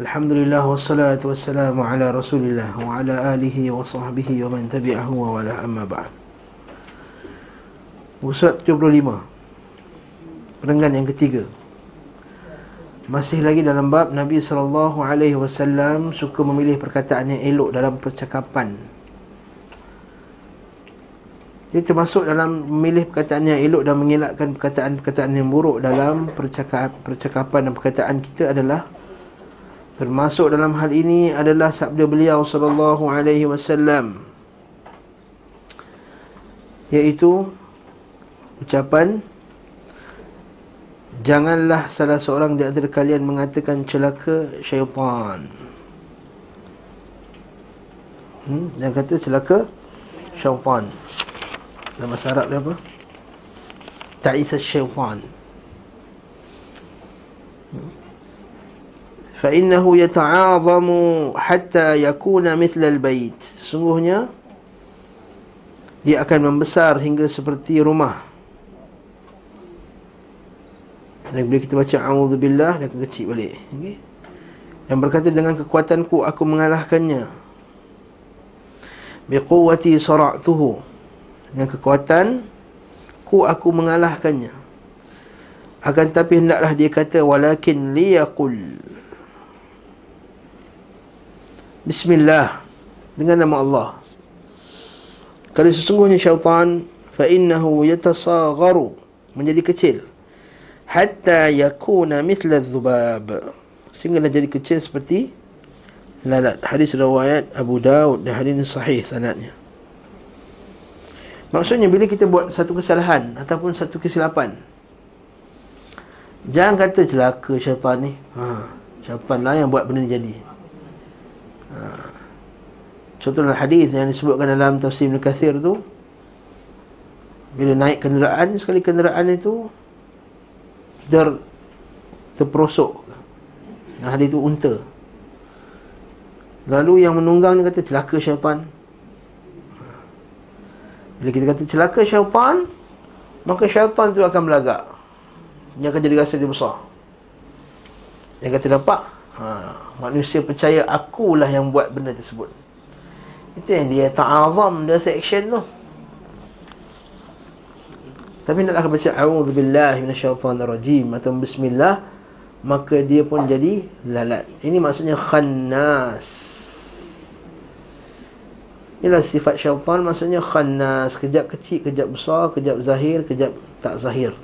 Wassalamu ala rasulillah wa ala alihi wa sahbihi wa man tabi'ahu wa wala amma ba'd. Surat 75 Perenggan yang ketiga. Masih lagi dalam bab Nabi SAW suka memilih perkataan yang elok dalam percakapan. Dia termasuk dalam memilih perkataan yang elok dan mengelakkan perkataan-perkataan yang buruk dalam percakap, percakapan dan perkataan kita adalah Termasuk dalam hal ini adalah sabda beliau sallallahu alaihi wasallam iaitu ucapan janganlah salah seorang di antara kalian mengatakan celaka syaitan. Hmm yang kata celaka syaitan. Dalam bahasa Arab dia apa? Ta'isa syaitan فإنه يتعاظم حتى يكون مثل البيت sungguhnya dia akan membesar hingga seperti rumah dan bila kita baca A'udzubillah Dia akan kecil balik okay? Dan berkata dengan kekuatanku Aku mengalahkannya Biquwati sara'tuhu Dengan kekuatan Ku aku mengalahkannya Akan tapi hendaklah dia kata Walakin liyakul Bismillah. Dengan nama Allah. Kalau sesungguhnya syaitan Fa'innahu yatasagharu Menjadi kecil. Hatta yakuna mithla dhubab. Sehingga jadi kecil seperti lalat. Hadis riwayat Abu Daud dan hadis sahih sanadnya. Maksudnya bila kita buat satu kesalahan ataupun satu kesilapan jangan kata celaka syaitan ni. Ha syaitan lah yang buat benda ni jadi contoh dalam hadis yang disebutkan dalam tafsir Ibn Kathir tu bila naik kenderaan sekali kenderaan itu ter terperosok. Nah hari itu unta. Lalu yang menunggang ni kata celaka syaitan. Bila kita kata celaka syaitan maka syaitan tu akan belagak. Dia akan jadi rasa dia besar. Dia kata dapat ha, manusia percaya akulah yang buat benda tersebut itu yang dia ta'azam dia section tu tapi nak akan baca a'udzubillahi minasyaitonirrajim atau bismillah maka dia pun jadi lalat. Ini maksudnya khannas. Inilah sifat syaitan maksudnya khannas, kejap kecil, kejap besar, kejap zahir, kejap tak zahir.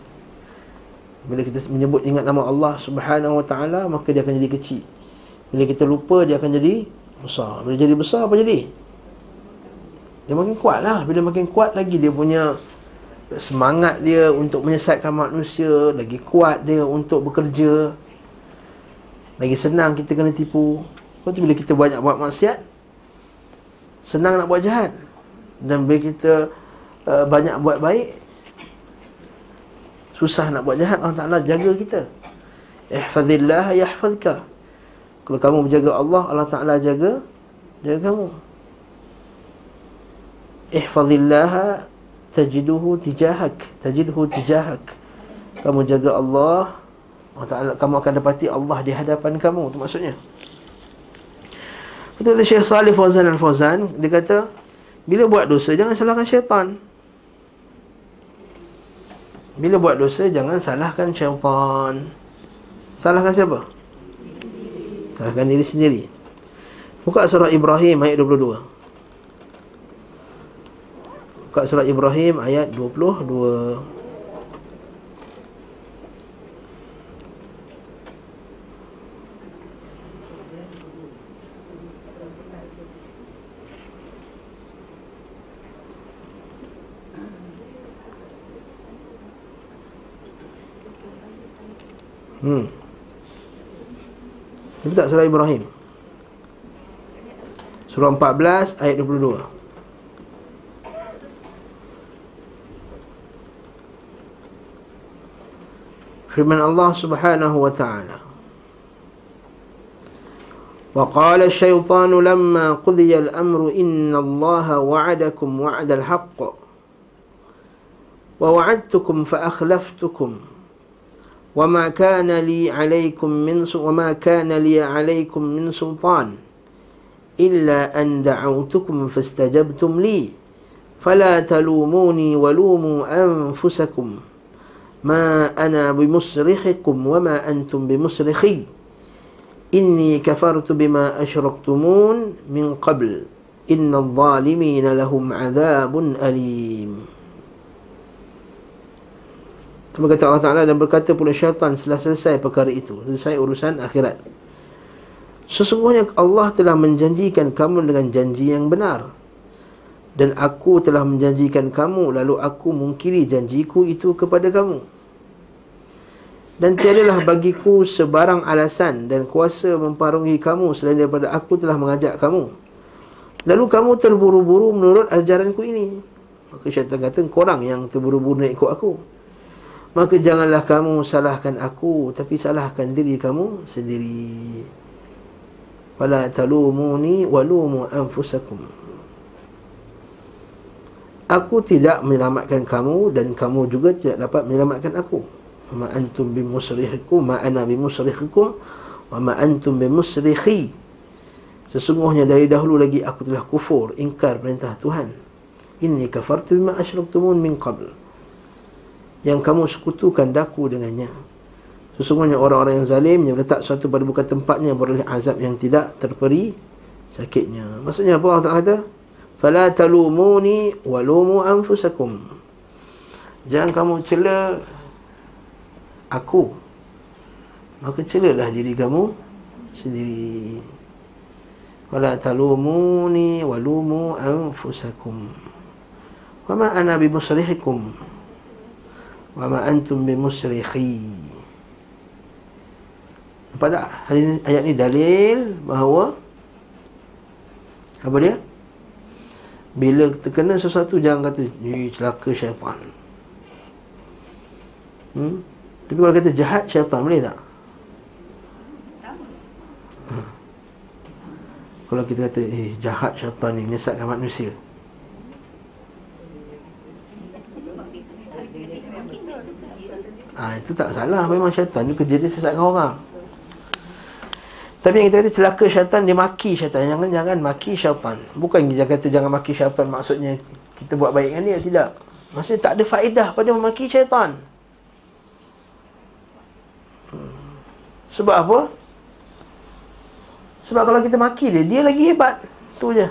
Bila kita menyebut ingat nama Allah Subhanahu wa taala maka dia akan jadi kecil. Bila kita lupa dia akan jadi besar. Bila jadi besar apa jadi? Dia makin kuat lah. Bila makin kuat lagi dia punya semangat dia untuk menyesatkan manusia lagi kuat dia untuk bekerja lagi senang kita kena tipu lepas tu bila kita banyak buat maksiat senang nak buat jahat dan bila kita uh, banyak buat baik susah nak buat jahat Allah Ta'ala jaga kita. Ihfazillah yahfazka. Kalau kamu menjaga Allah Allah Ta'ala jaga jaga kamu. Ihfazillah tajiduhu tijahak tajiduhu tijahak. Kamu jaga Allah Allah Ta'ala kamu akan dapati Allah di hadapan kamu. Itu maksudnya. Betul Syekh Salih Fauzan Al-Fauzan dia kata bila buat dosa jangan salahkan syaitan bila buat dosa jangan salahkan syaitan. Salahkan siapa? Salahkan diri sendiri. Buka surah Ibrahim ayat 22 buka surat Ibrahim ayat 22 Hmm. Itu tak surah Ibrahim. Surah 14 ayat 22. firman Allah Subhanahu wa taala وقال الشيطان لما قضي الأمر إن الله وعدكم وعد الحق ووعدتكم فأخلفتكم وما كان لي عليكم من وما كان لي عليكم من سلطان إلا أن دعوتكم فاستجبتم لي. فلا تلوموني ولوموا أنفسكم. ما أنا بمصرخكم وما أنتم بمصرخي. إني كفرت بما أشركتمون من قبل. إن الظالمين لهم عذاب أليم. Kemudian kata Allah Ta'ala dan berkata pula syaitan setelah selesai perkara itu. Selesai urusan akhirat. Sesungguhnya Allah telah menjanjikan kamu dengan janji yang benar. Dan aku telah menjanjikan kamu Lalu aku mungkiri janjiku itu kepada kamu. Dan tiadalah bagiku sebarang alasan dan kuasa memparungi kamu Selain daripada aku telah mengajak kamu. Lalu kamu terburu-buru menurut ajaranku ini. Maka syaitan kata, korang yang terburu-buru nak ikut aku Maka janganlah kamu salahkan aku Tapi salahkan diri kamu sendiri. Fala talumuni walumu anfusakum. Aku tidak menyelamatkan kamu Dan kamu juga tidak dapat menyelamatkan aku. Ma antum bimusrihikum Ma ana bimusrihikum Wa ma antum bimusrihi. Sesungguhnya dari dahulu lagi aku telah kufur Ingkar perintah Tuhan. Inni kafartu bima asyraktumun min qabl yang kamu sekutukan daku dengannya. Sesungguhnya orang-orang yang zalim yang letak sesuatu pada bukan tempatnya beroleh azab yang tidak terperi sakitnya. Maksudnya apa Allah Taala kata? Fala talumuni walumu anfusakum. Jangan kamu cela aku. Maka celalah diri kamu sendiri. Fala talumuni walumu anfusakum. Wa ma ana bimusrihikum wa ma antum bimusrikhi nampak tak? Ayat ni dalil bahawa apa dia? Bila terkena sesuatu jangan kata celaka syaitan. Hmm? tapi kalau kata jahat syaitan boleh tak? Ha. kalau kita kata eh jahat syaitan ni menyesatkan manusia ha, Itu tak salah. Memang syaitan Itu kerja dia sesatkan orang. Tapi yang kita kata celaka syaitan Dia maki syaitan. Jangan jangan maki syaitan. Bukan dia kata jangan maki syaitan Maksudnya kita buat baik dengan dia. Tidak. Maksudnya tak ada faedah pada memaki syaitan. Hmm. Sebab apa? Sebab kalau kita maki dia Dia lagi hebat. Tu je.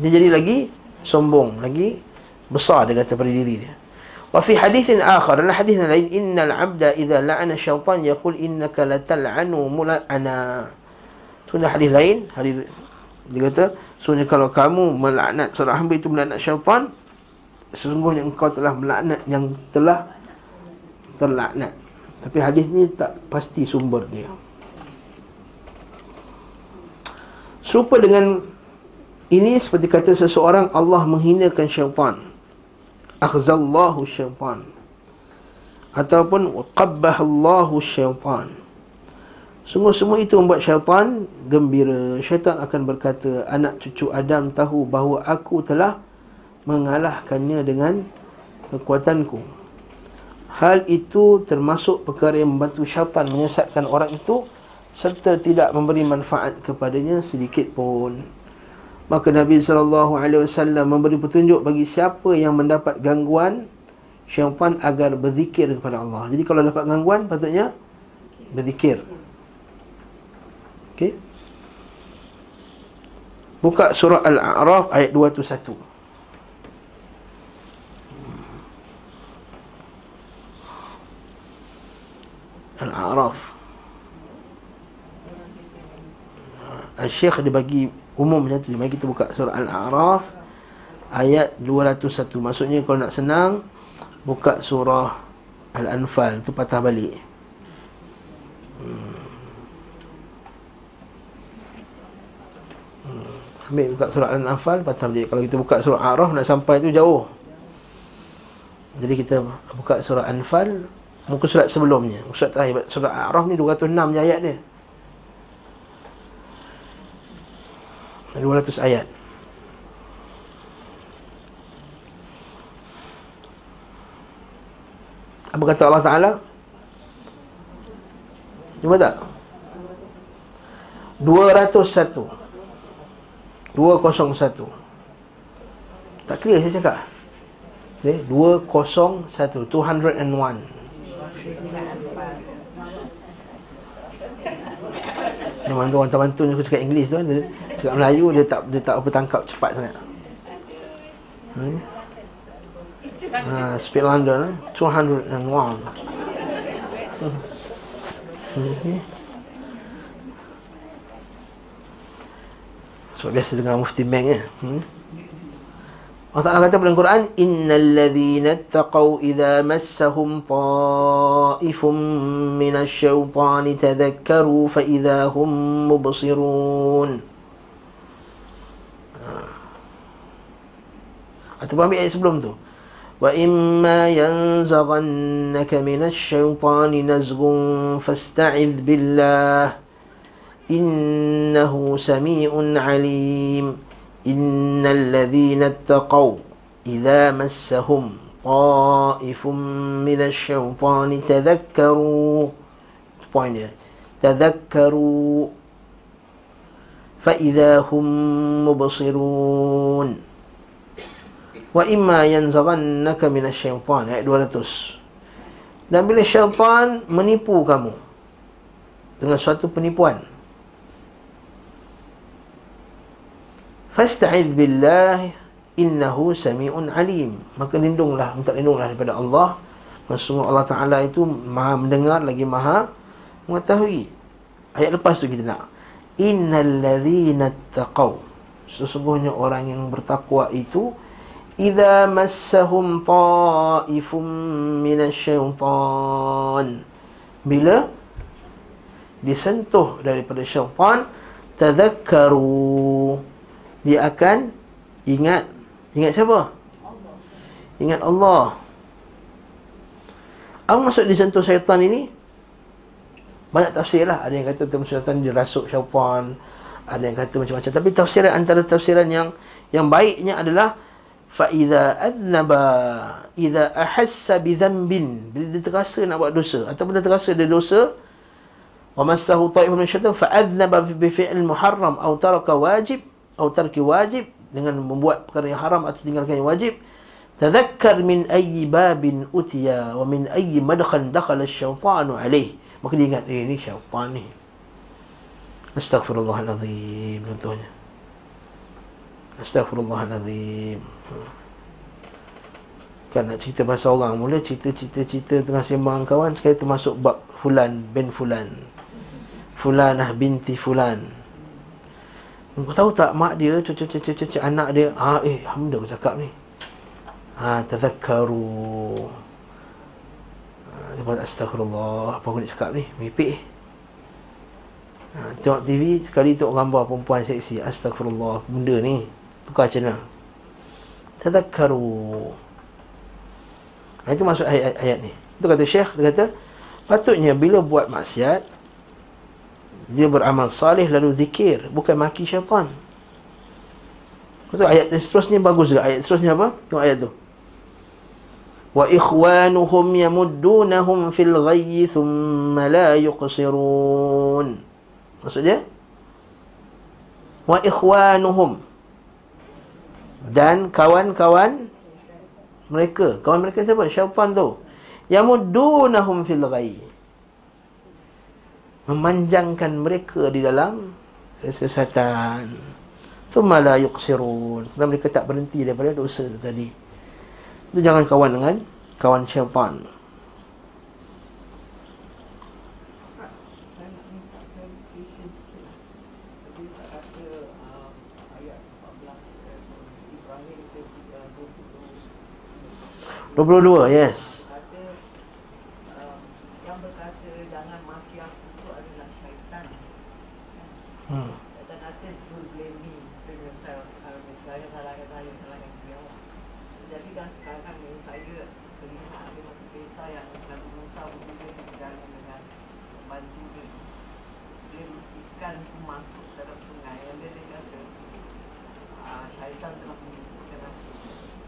Dia jadi lagi sombong Lagi besar dia kata pada diri dia وفي حديث آخر dalam hadis lain innal abda idza la'ana syaitan yaqul innaka latal'anu mula'ana tu ada hadis lain hadis dia kata sesungguhnya kalau kamu melaknat seorang hamba itu melaknat syaitan sesungguhnya engkau telah melaknat yang telah terlaknat tapi hadis ni tak pasti sumber dia serupa dengan ini seperti kata seseorang Allah menghinakan syaitan akhzallahu syaitan. Ataupun qabbahallahu syaitan. Semua semua itu membuat syaitan gembira. Syaitan akan berkata anak cucu Adam tahu bahawa aku telah mengalahkannya dengan kekuatanku. Hal itu termasuk perkara yang membantu syaitan menyesatkan orang itu serta tidak memberi manfaat kepadanya sedikit pun Maka Nabi SAW memberi petunjuk bagi siapa yang mendapat gangguan syaitan agar berzikir kepada Allah. Jadi kalau dapat gangguan patutnya berzikir. Okey. Buka surah Al-A'raf ayat 201. Al-A'raf. Al-Syekh dibagi umum macam tu. Mari kita buka surah Al-A'raf Ayat 201 Maksudnya kalau nak senang Buka surah Al-Anfal Itu patah balik. Hmm. hmm. Ambil buka surah Al-Anfal Patah balik. Kalau kita buka surah Al-A'raf Nak sampai tu jauh. Jadi kita buka surah Al-Anfal Muka surat sebelumnya. Surat terakhir. Surah Al-A'raf ni 206 je ayat dia 200 ayat Apa kata Allah Ta'ala? Jumpa tak? 201 201 Tak clear saya cakap okay? 201 201 Memang tu orang bantu aku cakap English tu kan cakap Melayu dia tak dia tak apa tangkap cepat sangat. Hmm. Ha, speed London eh? 201. Hmm. Hmm. Sebab biasa dengan mufti bank ya. Hmm? Allah Ta'ala kata dalam Quran Innal ladhina taqaw idha massahum ta'ifum minasyawtani tadhakkaru fa idha hum mubsirun Atau ambil ayat sebelum tu. Wa imma yanzaghannaka minasy syaitani nazghun fasta'iz billah. Innahu samii'un 'alim. Innal ladzina ittaqau idza massahum ta'ifun minasy syaitani tadhakkaru. Point dia. Tadhakkaru فإذا هم مبصرون wa imma yanzaghannaka minasyaitan ayat 200 dan bila syaitan menipu kamu dengan suatu penipuan fasta'id billah innahu sami'un alim. Maka lindunglah minta lindunglah daripada Allah. Maksudnya Allah Ta'ala itu maha mendengar lagi maha mengetahui. Ayat lepas tu kita nak. Innal ladhina taqaw. Sesungguhnya orang yang bertakwa itu Iza massahum ta'ifum minasyaitan Bila disentuh daripada syaitan Tadhakkaru dia akan ingat ingat siapa? Ingat Allah. Apa maksud disentuh syaitan ini? Banyak tafsir lah. Ada yang kata syaitan dirasuk syaitan. Ada yang kata macam-macam. Tapi tafsiran antara tafsiran yang yang baiknya adalah Fa'idha adnaba Iza ahassa bidhambin Bila dia terasa nak buat dosa Ataupun dia terasa dia dosa Wa masahu ta'ifu min syaitan Fa'adnaba bifi'il muharram Au taraka wajib Au tarki wajib Dengan membuat perkara yang haram Atau tinggalkan yang wajib Tadhakar min ayyi babin utia Wa min ayyi madakhan dakhal syaitanu alih Maka dia ingat Eh ni syaitan ni. Astaghfirullahaladzim Tuhan-Tuhan astagfirullahalazim kan nak cerita pasal orang mula cerita-cerita-cerita tengah sembang kawan sekali termasuk bab fulan bin fulan fulanah binti fulan kau tahu tak mak dia, cucu cucu cucu anak dia, ah eh aku cakap ni. Ha tazakkaru. Ha, astagfirullah, apa aku nak cakap ni? Mipik. Ha, tengok TV sekali tengok gambar perempuan seksi. Astagfirullah, benda ni tukar channel. Tazakkaru. Ha, itu masuk ayat, ayat ni. Itu kata Syekh, dia kata patutnya bila buat maksiat dia beramal salih lalu zikir bukan maki syaitan Betul ayat seterusnya bagus juga ayat seterusnya apa tengok ayat tu wa ikhwanuhum yamuddunahum fil ghayyi thumma la yuqsirun maksudnya wa ikhwanuhum dan kawan-kawan mereka kawan mereka siapa syaitan tu yamuddunahum fil ghayyi memanjangkan mereka di dalam kesesatan. Thumma la yuqsirun. Dan mereka tak berhenti daripada dosa tadi. Itu jangan kawan dengan kawan syaitan. Dua puluh dua, yes.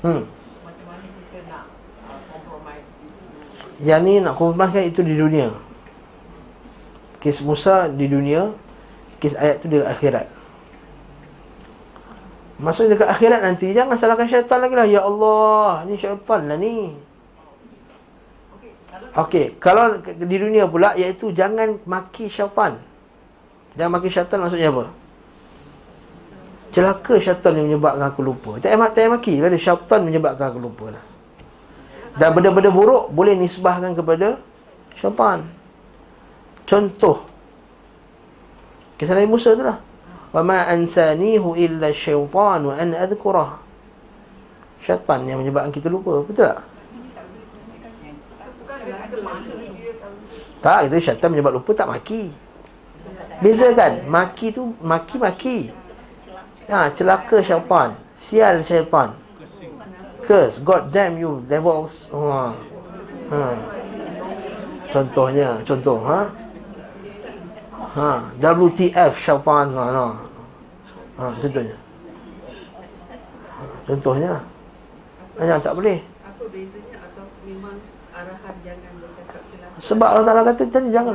Hmm. Yang ni nak kompromiskan itu di dunia. Kes Musa di dunia Kes ayat tu di akhirat Maksudnya dekat akhirat nanti Jangan salahkan syaitan lagi lah Ya Allah Ni syaitan lah ni Okey, kalau di dunia pula iaitu jangan maki syaitan. Jangan maki syaitan maksudnya apa? Celaka syaitan yang menyebabkan aku lupa. Tak payah tak maki, kata syaitan menyebabkan aku lupa lah. Dan benda-benda buruk boleh nisbahkan kepada syaitan. Contoh Kisah Nabi Musa tu lah. Ansanihu illa syaitan wa an adhkurah. Syaitan yang menyebabkan kita lupa. Betul tak? Tak, itu syaitan menyebab lupa tak maki. Beza kan? Maki tu maki-maki. Ha, celaka syaitan. Sial syaitan. Curse. God damn you devils. Ha. Ha. Contohnya, contoh, ha? Ha, WTF syaitan. Ha, no. ha contohnya. Contohnya. Hanya tak boleh. Apa bezanya atau memang arahan jangan sebab Allah Ta'ala kata tadi jangan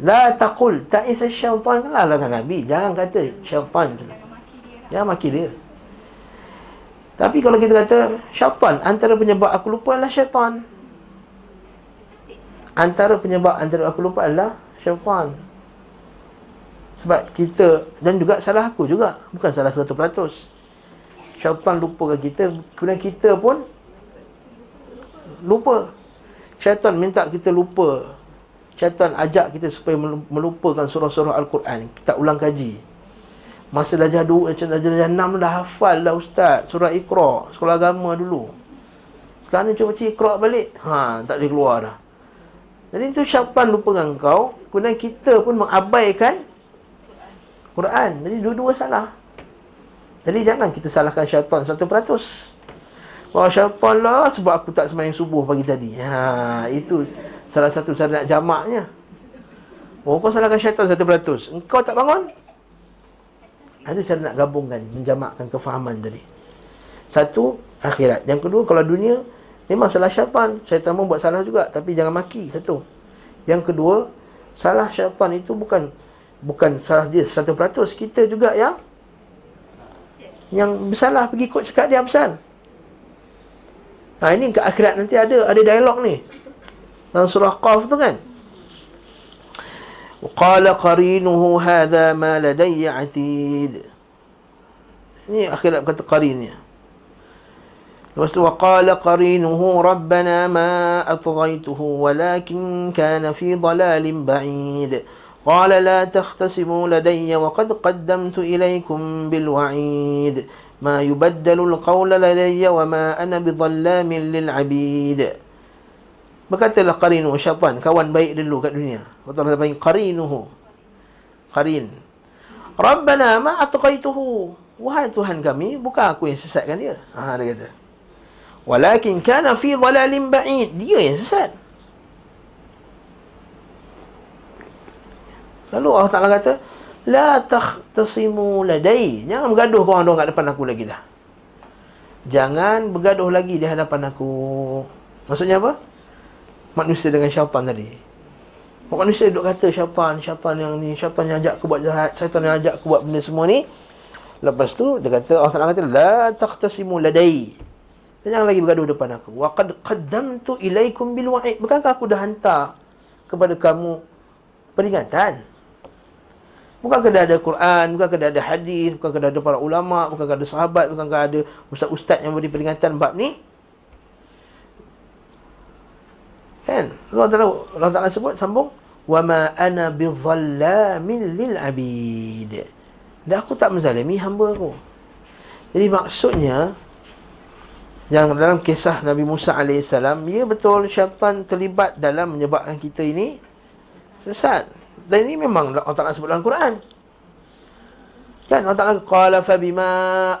La taqul ta'isa syaitan kan lah dengan Nabi Jangan kata syaitan tu Jangan maki dia Tapi kalau kita kata syaitan Antara penyebab aku lupa adalah syaitan. Antara penyebab antara aku lupa adalah syaitan. Sebab kita Dan juga salah aku juga Bukan salah satu peratus. Syaitan lupakan kita Kemudian kita pun Lupa. Syaitan minta kita lupa. Syaitan ajak kita supaya melupakan surah-surah Al-Quran Kita ulang kaji Masa darjah 2, macam darjah 6 dah hafal dah ustaz Surah Iqra, sekolah agama dulu Sekarang ni cuba cik Iqra balik Ha, tak boleh keluar dah Jadi itu syaitan lupakan kau Kemudian kita pun mengabaikan Quran Jadi dua-dua salah Jadi jangan kita salahkan syaitan 100% Wah syaitan lah sebab aku tak semayang subuh pagi tadi. Ha, itu salah satu cara nak jamaknya. Oh, kau salahkan syaitan satu peratus. Engkau tak bangun? Itu cara nak gabungkan, menjamakkan kefahaman tadi. Satu, akhirat. Yang kedua, kalau dunia, memang salah syaitan. Syaitan pun buat salah juga. Tapi jangan maki, satu. Yang kedua, salah syaitan itu bukan bukan salah dia satu peratus. Kita juga yang yang bersalah pergi ikut cakap dia besar. Ha ini ke akhirat nanti ada ada dialog ni. Dalam surah Qaf tu kan. وقال قرينه هذا ما لدي عتيد. يعني akhir قد قرين يعني. وقال قرينه ربنا ما أطغيته ولكن كان في ضلال بعيد. قال لا تختصموا لدي وقد قدمت إليكم بالوعيد. ما يبدل القول لدي وما أنا بظلام للعبيد. Berkatalah qarinu syaitan Kawan baik dulu kat dunia Allah panggil qarinuhu Qarin Rabbana ma atqaituhu Wahai Tuhan kami Bukan aku yang sesatkan dia ha, Dia kata Walakin kana fi dhalalin ba'id Dia yang sesat Lalu Allah Ta'ala kata La takhtasimu ladai. Jangan bergaduh kau orang kat depan aku lagi dah. Jangan bergaduh lagi di hadapan aku. Maksudnya apa? Manusia dengan syaitan tadi. Manusia duk kata syaitan, syaitan yang ni, syaitan yang ajak aku buat jahat, syaitan yang ajak aku buat benda semua ni. Lepas tu dia kata Allah Taala kata la takhtasimu ladai. Jangan lagi bergaduh depan aku. Wa qad qaddamtu ilaikum bil wa'id. Bukankah aku dah hantar kepada kamu peringatan? Bukan kena ada Quran, bukan kena ada hadis, bukan kena ada para ulama, bukan kena ada sahabat, bukan kena ada ustaz-ustaz yang beri peringatan bab ni. Kan? Allah Taala Allah Taala sebut sambung ana bidhallamin lil abid. Dan aku tak menzalimi hamba aku. Jadi maksudnya yang dalam kisah Nabi Musa AS Ya betul syaitan terlibat dalam menyebabkan kita ini Sesat dan ini memang Allah Ta'ala sebut dalam Quran. Kan Allah Ta'ala qala fa bima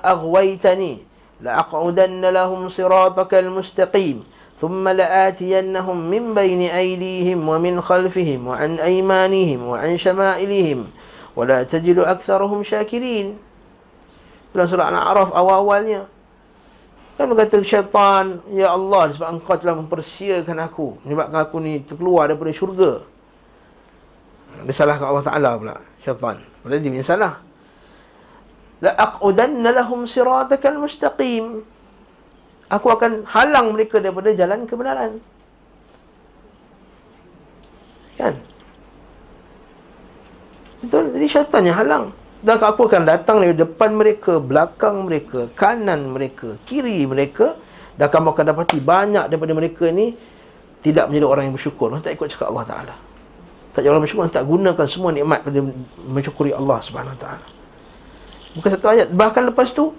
aghwaytani la aq'udanna lahum siratakal mustaqim aydihim wa min khalfihim wa an aymanihim wa an shama'ilihim wa la tajidu aktharahum syakirin. Dalam surah Al-A'raf awal-awalnya Kan berkata syaitan Ya Allah sebab engkau telah mempersiakan aku Menyebabkan aku ni terkeluar daripada syurga. Dia salahkan Allah Ta'ala pula Syaitan. Padahal dia punya salah. La aqudanna lahum siratakal mustaqim Aku akan halang mereka daripada jalan kebenaran Kan? Betul? Jadi syaitan yang halang dan aku akan datang dari depan mereka, belakang mereka, kanan mereka, kiri mereka dan kamu akan dapati banyak daripada mereka ni tidak menjadi orang yang bersyukur. Tak ikut cakap Allah Ta'ala. Tak jadi orang bersyukur, tak gunakan semua nikmat pada mensyukuri Allah Subhanahu Wa Ta'ala. Bukan satu ayat. Bahkan lepas tu,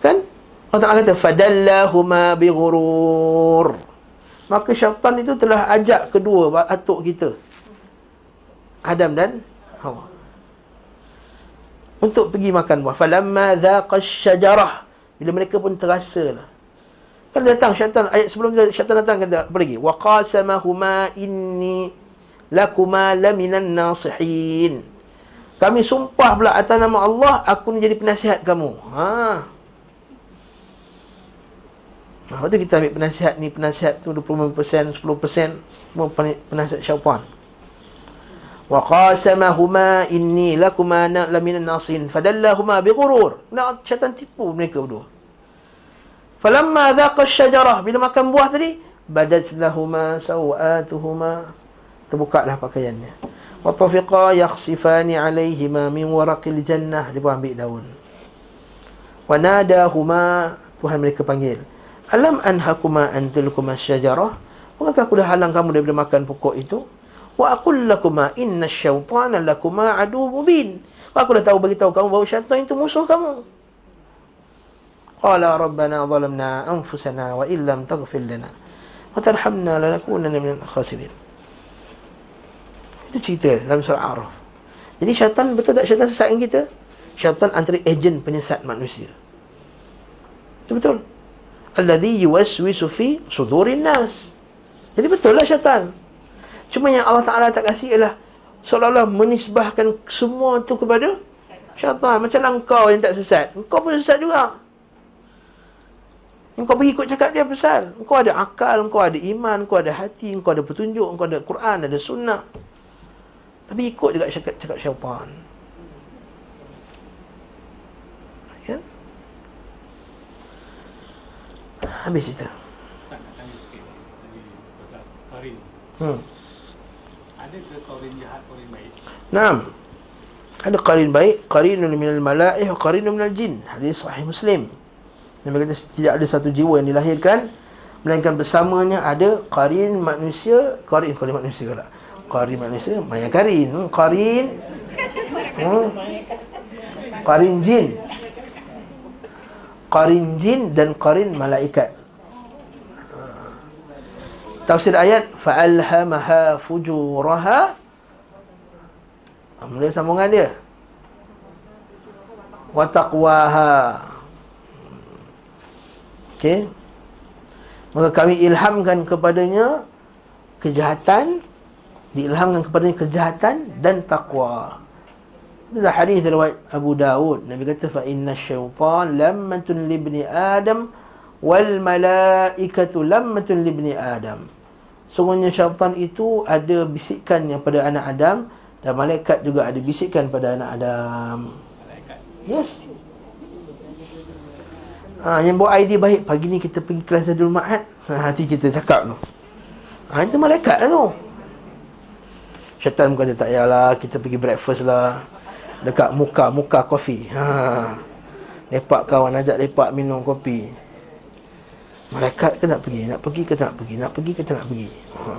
kan? Allah Ta'ala kata, Fadallahuma بِغُرُورِ Maka syaitan itu telah ajak kedua atuk kita. Adam dan Hawa. Untuk pergi makan buah. Falamma dhaqas syajarah Bila mereka pun terasa lah. Kan datang syaitan, ayat sebelum syaitan datang, kata, apa lagi? وَقَاسَمَهُمَا inni Lakuma laminan nasihin Kami sumpah pula atas nama Allah, aku ni jadi penasihat kamu. Haa. Nah, lepas tu kita ambil penasihat ni, penasihat tu 25%, 10% semua penasihat syaitan. Wa qasamahuma inni lakuma la minan nasin fadallahuma bighurur. Nah, syaitan tipu mereka berdua. Falamma dhaqa asyjarah bila makan buah tadi, badat lahuma sawatuhuma. Terbukalah pakaiannya. Wa tawfiqa yakhsifani alayhima min waraqil jannah, dia ambil daun. Wa nadahuma, Tuhan mereka panggil alam anhakuma antilkuma syajarah Bukankah aku dah halang kamu daripada makan pokok itu? Wa aqul lakuma inna syaitana lakuma adu mubin. Aku dah tahu bagi tahu kamu bahawa syaitan itu musuh kamu. Qala rabbana zalamna anfusana wa illam taghfir lana wa tarhamna lanakunanna minal khasirin. Itu cerita dalam surah Araf. Jadi syaitan betul tak syaitan sesatkan kita? Syaitan antara ejen penyesat manusia. Itu betul. Alladhi yuwaswisu fi sudurin nas. Jadi betul lah syaitan. Cuma yang Allah Ta'ala tak kasih ialah Seolah-olah menisbahkan semua tu kepada syaitan. Macamlah engkau yang tak sesat. Engkau pun sesat juga. Engkau pergi ikut cakap dia besar. Engkau ada akal, engkau ada iman, engkau ada hati Engkau ada petunjuk, engkau ada Quran, ada sunnah. Tapi ikut juga cakap, cakap syaitan Habis cerita. Hmm. Ada ke qarin jahat qarin baik? Naam. Ada qarin baik qarinun minal malaih wa qarinun minal jin. Hadis sahih muslim. Nabi kata tidak ada satu jiwa yang dilahirkan melainkan bersamanya ada qarin manusia qarin qarin manusia pula qarin manusia maya qarin hmm, qarin hmm. qarin jin qarin jin dan qarin malaikat. Tafsir ayat fa'alhamaha fujuraha. Mula sambungan dia. Wa taqwaha. Okey. Maka kami ilhamkan kepadanya kejahatan diilhamkan kepadanya kejahatan dan takwa. Inilah hadis riwayat Abu Dawud. Nabi kata fa inna syaitan lammatun libni Adam wal malaikatu lammatun libni Adam. Sungguhnya syaitan itu ada bisikannya pada anak Adam dan malaikat juga ada bisikan pada anak Adam. Yes. Ha, yang buat idea baik pagi ni kita pergi kelas Zadul Ma'ad. Ha, hati kita cakap tu. Ha, itu malaikat lah tu. Syaitan bukan tak payahlah kita pergi breakfast lah dekat muka muka kopi. Ha. Lepak kawan ajak lepak minum kopi. Malaikat ke nak pergi? Nak pergi ke tak nak pergi? Nak pergi ke tak nak pergi? Ha.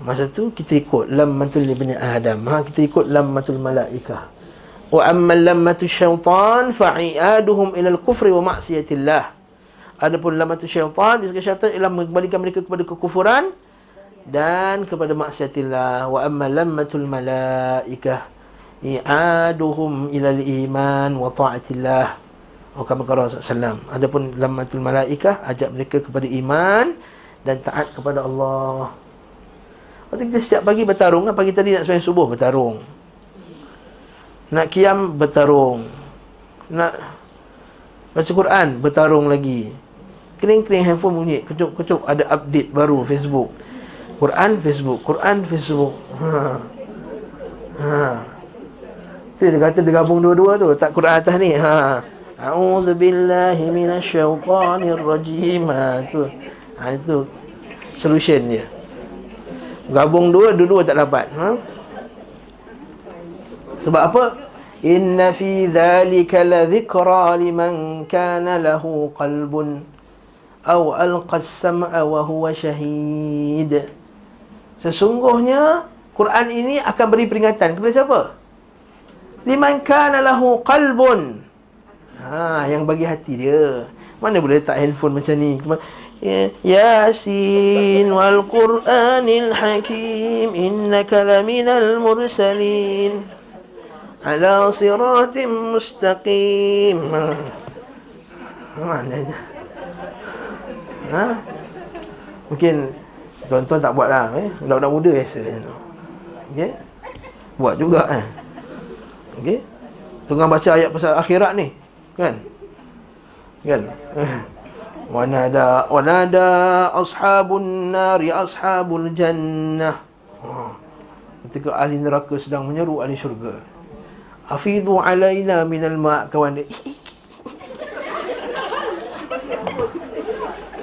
Masa tu kita ikut lammatul ibni Adam. Ha kita ikut lammatul malaikah. Wa amma lammatul syaitan fa'iaduhum ila al-kufri wa ma'siyatillah. Adapun lammatul syaitan bisa syaitan ialah mengembalikan mereka kepada kekufuran dan kepada maksiatillah. Wa amma lammatul malaikah i'aduhum ila al-iman wa ta'atillah. Oh kama kara sallam. Adapun lamatul malaikah ajak mereka kepada iman dan taat kepada Allah. Waktu kita setiap pagi bertarung kan pagi tadi nak sembahyang subuh bertarung. Nak kiam bertarung. Nak baca Quran bertarung lagi. Kering-kering handphone bunyi, kecup-kecup ada update baru Facebook. Quran Facebook Quran Facebook ha. Ha. Tu dia kata dia gabung dua-dua tu Tak Quran atas ni ha. A'udzu billahi minasyaitonir rajim. Ha tu. Ha itu solution dia. Gabung dua, dua-dua tak dapat. Ha? Sebab apa? Inna fi dhalika la dhikra liman kana lahu qalbun aw alqa as-sam'a wa huwa shahid. Sesungguhnya Quran ini akan beri peringatan kepada siapa? Liman kana lahu qalbun Ha, yang bagi hati dia. Mana boleh letak handphone macam ni? Ya, Yasin wal Qur'anil Hakim innaka laminal mursalin ala siratim mustaqim. Ha. Mana dia? Ha? Mungkin tuan-tuan tak buat lah eh? Budak-budak muda biasa tu okay? Buat juga eh? okay? Tengah baca ayat pasal akhirat ni kan kan wanada wanada ashabun nari ashabul jannah ha. ketika ahli neraka sedang menyeru ahli syurga afidhu alaina minal ma' kawan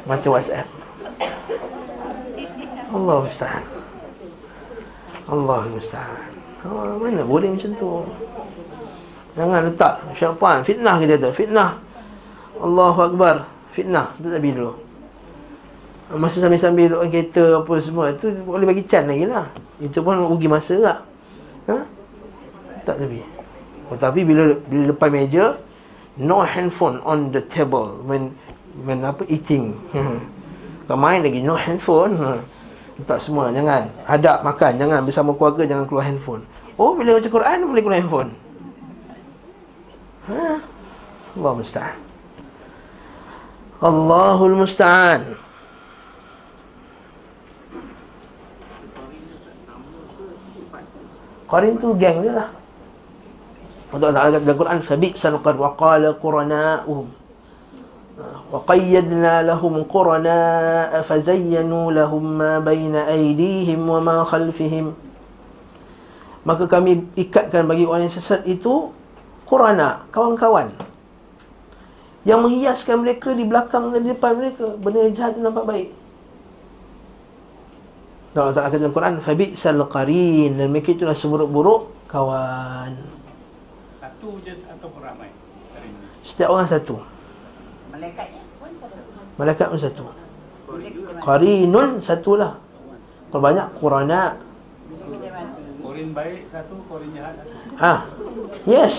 macam WhatsApp Allah musta'an. Allah musta'an. Oh, mana boleh macam tu? Jangan letak syaitan Fitnah kita tu Fitnah. Allahu Akbar Fitnah. Tu tak dulu. Masa sambil-sambil duduk kereta apa semua Itu boleh bagi can lagi lah. Itu pun rugi masa tak ha? Tak tapi oh, Tapi bila bila depan meja No handphone on the table When when apa eating. Kau main lagi no handphone Tak semua jangan Hadap makan jangan bersama keluarga jangan keluar handphone Oh bila baca Quran boleh keluar handphone Ha? Allah musta'an. Allahul musta'an. Qarin tu geng dia lah. Allah Ta'ala kata dalam Quran Fabi'sal qad wa qala qurana'uhum wa qayyadna lahum qurana'a fazayyanu lahum ma bayna aydihim wa ma khalfihim. Maka kami ikatkan bagi orang yang sesat itu Qurana, kawan-kawan. Yang menghiaskan mereka di belakang dan di depan mereka Benda yang jahat itu nampak baik. Dan Allah Ta'ala kata dalam Quran Fabi'sal qarin. Dan mereka itulah seburuk-buruk kawan. Satu je atau ramai? Setiap orang satu satu Malaikat pun satu. Qarinun satulah Kalau banyak Qurana. Korin baik satu, korin jahat satu. Ah, Yes.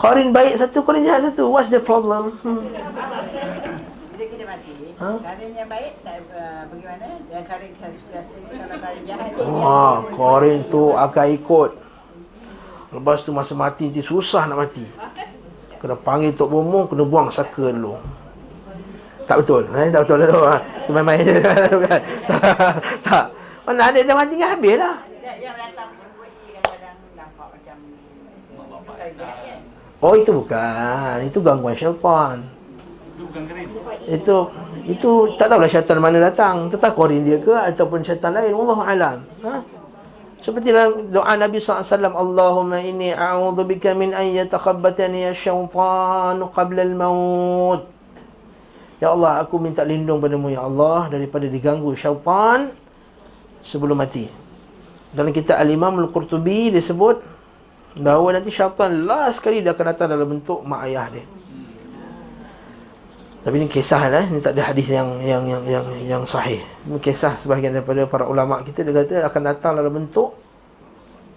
Qarin baik satu, Qarin jahat satu. What's the problem? Hmm. Bila kita mati Ha? Karin yang baik tak, uh, Bagaimana? Yang karin Kalau karin jahat dia Wah, Qarin tu akan ikut. Lepas tu masa mati nanti susah nak mati. Kena panggil Tok Bomo Kena buang saka dulu Tak betul. Eh, Tak betul tu. Ha. Tu main-main je. Bukan. Tak Mana ada dah mati kan habis lah. Yang datang Oh itu bukan. Itu gangguan syaitan. Itu Itu Itu tak tahulah syaitan mana datang. Tetap korin dia ke Ataupun syaitan lain. Wallahu alam. Ha? Seperti dalam doa Nabi SAW Allahumma inni a'udhu bika min an yatakhabbatani syaitan qabla al-maut Ya Allah aku minta lindung padamu Ya Allah Daripada diganggu syaitan Sebelum mati. Dalam kitab Al-Imam Al-Qurtubi disebut Bahawa nanti syaitan last sekali dia akan datang dalam bentuk mak ayah dia. Tapi ini kisah lah, ini tak ada hadis yang yang yang yang, yang sahih. Ini kisah sebahagian daripada para ulama kita. Dia kata akan datang dalam bentuk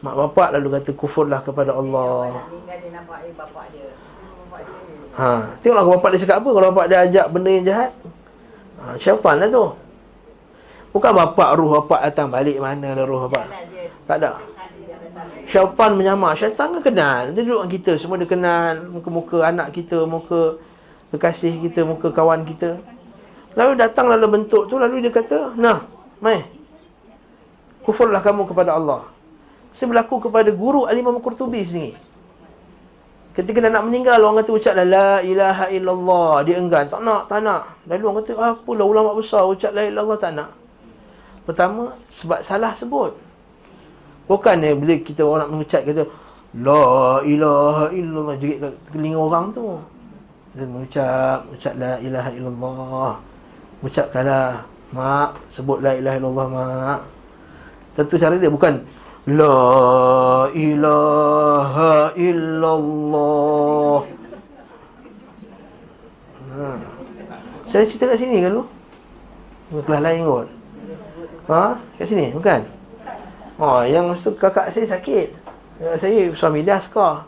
mak bapak lalu kata kufurlah kepada Allah. Dia nampak dia Bapak dia Ha, tengoklah kalau bapak dia cakap apa kalau bapak dia ajak benda yang jahat. Ha, syaitan lah tu. Bukan bapak ruh bapak datang balik mana lah ruh bapak. Tak ada. Syaitan menyamar. Syaitan kan kenal. Dia duduk dengan kita. Semua dia kenal. Muka-muka anak kita. Muka kekasih kita. Muka kawan kita. Lalu datang dalam bentuk tu. Lalu dia kata. Nah. Mai. Kufurlah kamu kepada Allah. Saya berlaku kepada guru Al-Imam Qurtubi sini. Ketika dia nak meninggal, orang kata ucap la ilaha illallah. Dia enggan. Tak nak, tak nak. Lalu orang kata, apalah ulama besar ucap la ilaha illallah tak nak. Pertama, sebab salah sebut. Bukan eh, bila kita orang nak mengucap kata La ilaha illallah jerit kat telinga orang tu. Dan mengucap, mengucap la ilaha illallah. Mengucapkanlah mak sebut la ilaha illallah mak. Tentu cara dia bukan la ilaha illallah. Ha. Saya cerita kat sini kan lu? Kelas lain kot. Ha? Kat sini, bukan? Oh, yang tu kakak saya sakit. Kakak saya suami dia askar.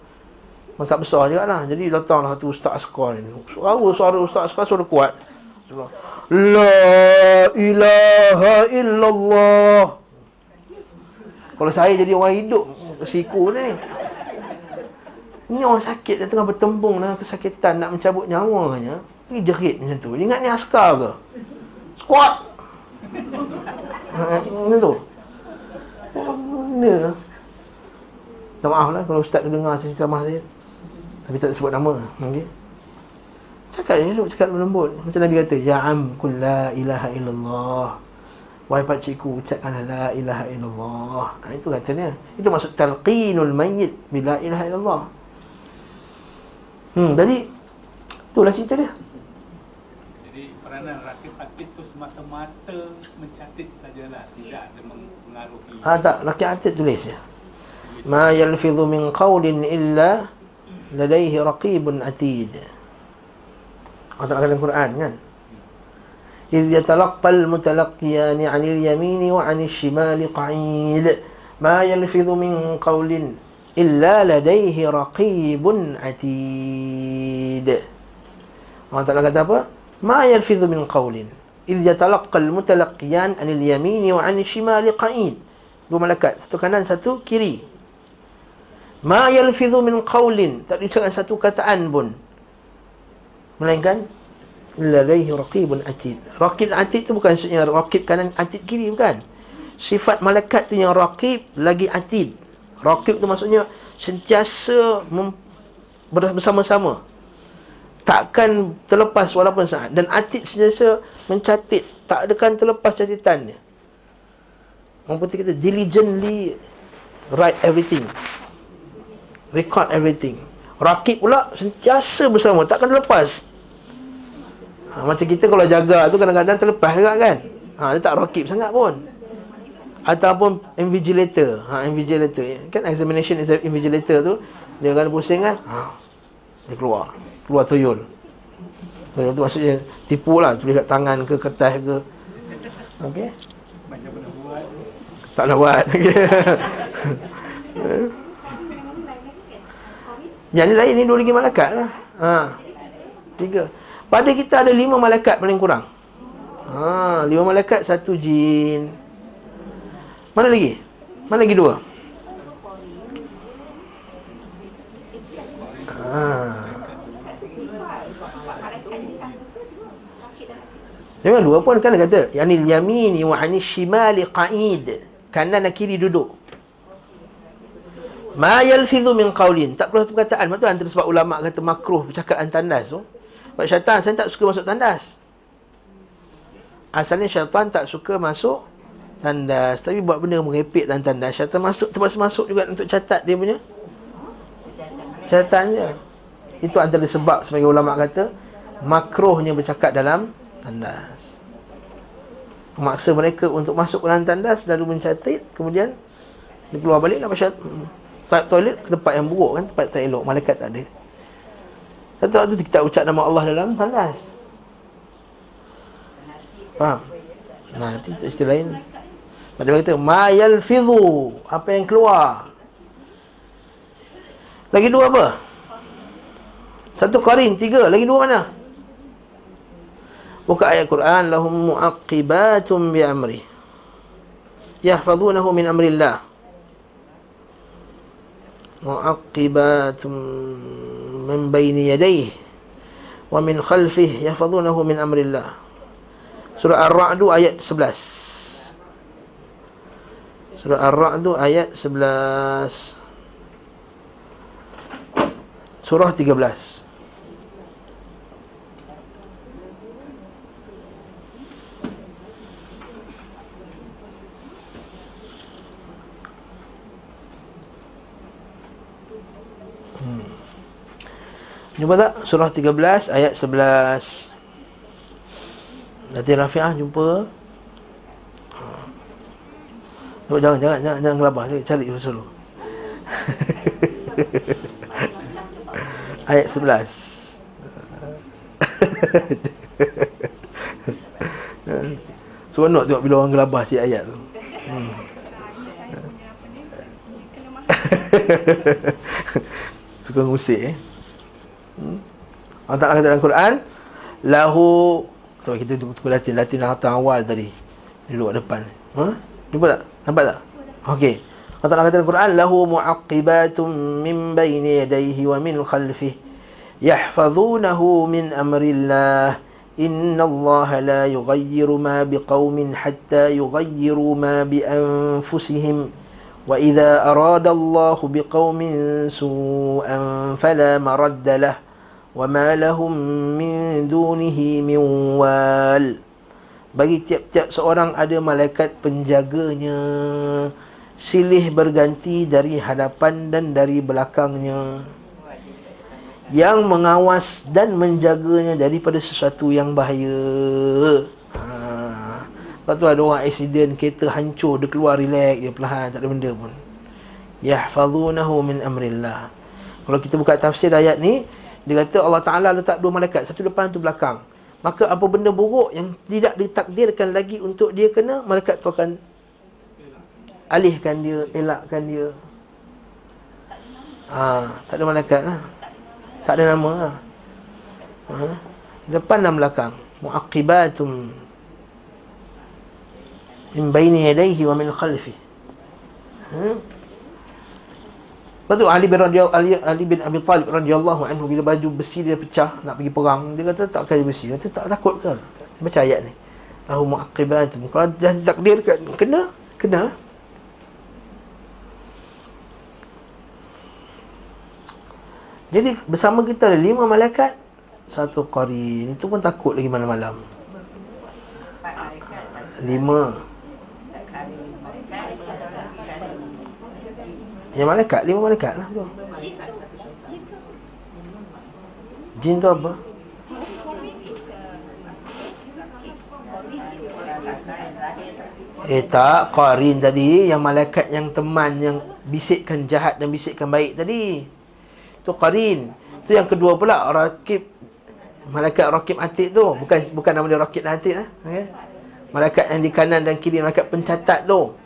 Mangkat besar juga lah. Jadi datanglah satu ustaz askar ni. Suara suara ustaz askar suara kuat. La ilaha illallah. Kalau saya jadi orang hidup siku ni. Ni orang sakit dia tengah bertembung dengan kesakitan nak mencabut nyawanya. Ni jerit macam tu. Ingat ni askar ke? Squat. Ha, macam tu. Mana? Tak maaf lah kalau ustaz tu dengar ceramah saya. Tapi tak sebut nama. Okay. Cakap duduk cakap lembut. Macam Nabi kata, Ya am kun la ilaha illallah. Wahai pak cikgu, ucapkanlah la ilaha illallah. Ha, itu katanya. Itu maksud talqinul mayyit bila ilaha illallah. Hmm, jadi itulah cerita dia. Peranan rakib-atid tu semata-mata mencatat sajalah. Tidak ada mengaruhi. Ha tak. Rakib-atid tulis ya. Ma yalfidhu min qawlin illa ladaihi raqibun atid. Allah Ta'ala dalam Quran kan إذ يتلقى المتلقيان عن اليمين وعن الشمال قعيد ما يلفظ من قول إلا لديه رقيب عتيد Allah Ta'ala kata apa? ما يلفظ من قول إذ يتلقى المتلقيان عن اليمين وعن الشمال قعيد dua malaikat satu kanan satu kiri ma yalfidhu min qawlin tak diucapkan satu kataan pun melainkan ladaihi raqibun atid. Raqib atid tu bukan maksudnya raqib kanan atid kiri bukan. Sifat malaikat tu yang raqib lagi atid. Raqib tu maksudnya sentiasa bersama-sama. Takkan terlepas walaupun saat dan atid sentiasa mencatat tak akan terlepas orang putih kata diligently write everything. Record everything. Rakib pula sentiasa bersama. Takkan terlepas ha, macam kita kalau jaga tu kadang-kadang terlepas juga kan. Ha, dia tak rakib sangat pun. Ataupun invigilator. Ha, invigilator. Kan examination invigilator tu dia akan pusing kan? Ha, dia keluar. Keluar tuyul. Tuyul tu maksudnya tipu lah. Tulis kat tangan ke kertas ke. Ok? Tak nak buat. Yang ni lain ni dua lagi malaikat lah. Ha. tiga pada kita ada lima malaikat paling kurang ha. lima malaikat satu jin mana lagi mana lagi dua ha. Jangan dua pun kan kata yanil yamini wa anil shimali qa'id. Kanan dan kiri duduk. Ma yalfidhu min qawlin. Tak perlu satu perkataan. Maksudnya antara sebab ulama kata makruh bercakap tandas tu. Sebab syaitan saya tak suka masuk tandas. Asalnya syaitan tak suka masuk tandas. Tapi buat benda merepek dalam tandas. Syaitan masuk, terpaksa masuk juga untuk catat dia punya. Catatannya. Itu antara sebab sebagai ulama kata makruhnya bercakap dalam tandas memaksa mereka untuk masuk ke dalam tandas lalu mencatat kemudian dia keluar balik nak pasal toilet ke tempat yang buruk kan tempat tak elok malaikat tak ada satu waktu kita ucap nama Allah dalam tandas faham nah itu cerita lain. Pada kata ma yalfidhu. Apa yang keluar? Lagi dua apa? Satu qarin tiga. Lagi dua mana? Buka ayat Quran lahum muaqibatum bi amri. Yahfazunahu min amrillah. Muaqibatum min baini yadayhi wa min khalfihi yahfazunahu min amrillah. Surah Ar-Ra'd ayat 11. Surah Ar-Ra'd ayat 11. Surah 13. Jumpa tak? Surah 13 ayat 11. Nanti Rafi'ah jumpa. Oh, jangan, jangan, jangan, jangan gelabah. Cari dulu dulu. ayat 11. Seronok tengok bila orang gelabah cik ayat tu. Hmm. Suka ngusik eh. Hmm. Allah Ta'ala kata dalam Quran Lahu Tuan kita tunggu Latin Latin hata awal tadi Duduk depan ha? Jumpa tak? Nampak tak? Okey Allah Ta'ala kata dalam Quran Lahu mu'aqibatum min bayni yadayhi wa min khalfih Yahfazunahu min amrillah Inna Allah la yughayyiru ma biqawmin hatta yughayyiru ma bi anfusihim وإذا أراد الله بقوم سوءا فلا مرد له وما لهم من دونه من وال bagi tiap-tiap seorang ada malaikat penjaganya silih berganti dari hadapan dan dari belakangnya yang mengawas dan menjaganya daripada sesuatu yang bahaya ha. Lepas tu ada orang accident kereta hancur dia keluar relax dia perlahan tak ada benda pun. Yahfazunahu min amrillah. Kalau kita buka tafsir ayat ni dia kata Allah Ta'ala letak dua malaikat Satu depan, satu belakang. Maka apa benda buruk yang tidak ditakdirkan lagi Untuk dia kena Malaikat tu akan Alihkan dia, elakkan dia. Ha, Tak ada malaikat lah. Tak ada nama lah. Ha, Depan dan belakang. Mu'aqibatum Min baini yadaihi wa min khalfi ha? Lepas tu Ali bin, radiyal, Ali, Ali bin Abi Talib radhiyallahu anhu bila baju besi dia pecah nak pergi perang, dia kata tak kaya besi. Dia kata tak takut ke? Baca ayat ni. Lahu muaqibat. Kalau dah takdirkan kena, kena. Jadi bersama kita ada lima malaikat, satu qarin. Itu pun takut lagi malam-malam. Lima. Yang malaikat, lima malaikat lah. Jin tu apa? Eh tak, Qarin tadi Yang malaikat yang teman Yang bisikkan jahat dan bisikkan baik tadi Tu Qarin Tu yang kedua pula Rakib Malaikat Rakib Atid tu Bukan bukan nama dia Rakib dan Atid lah okay? Malaikat yang di kanan dan kiri Malaikat pencatat tu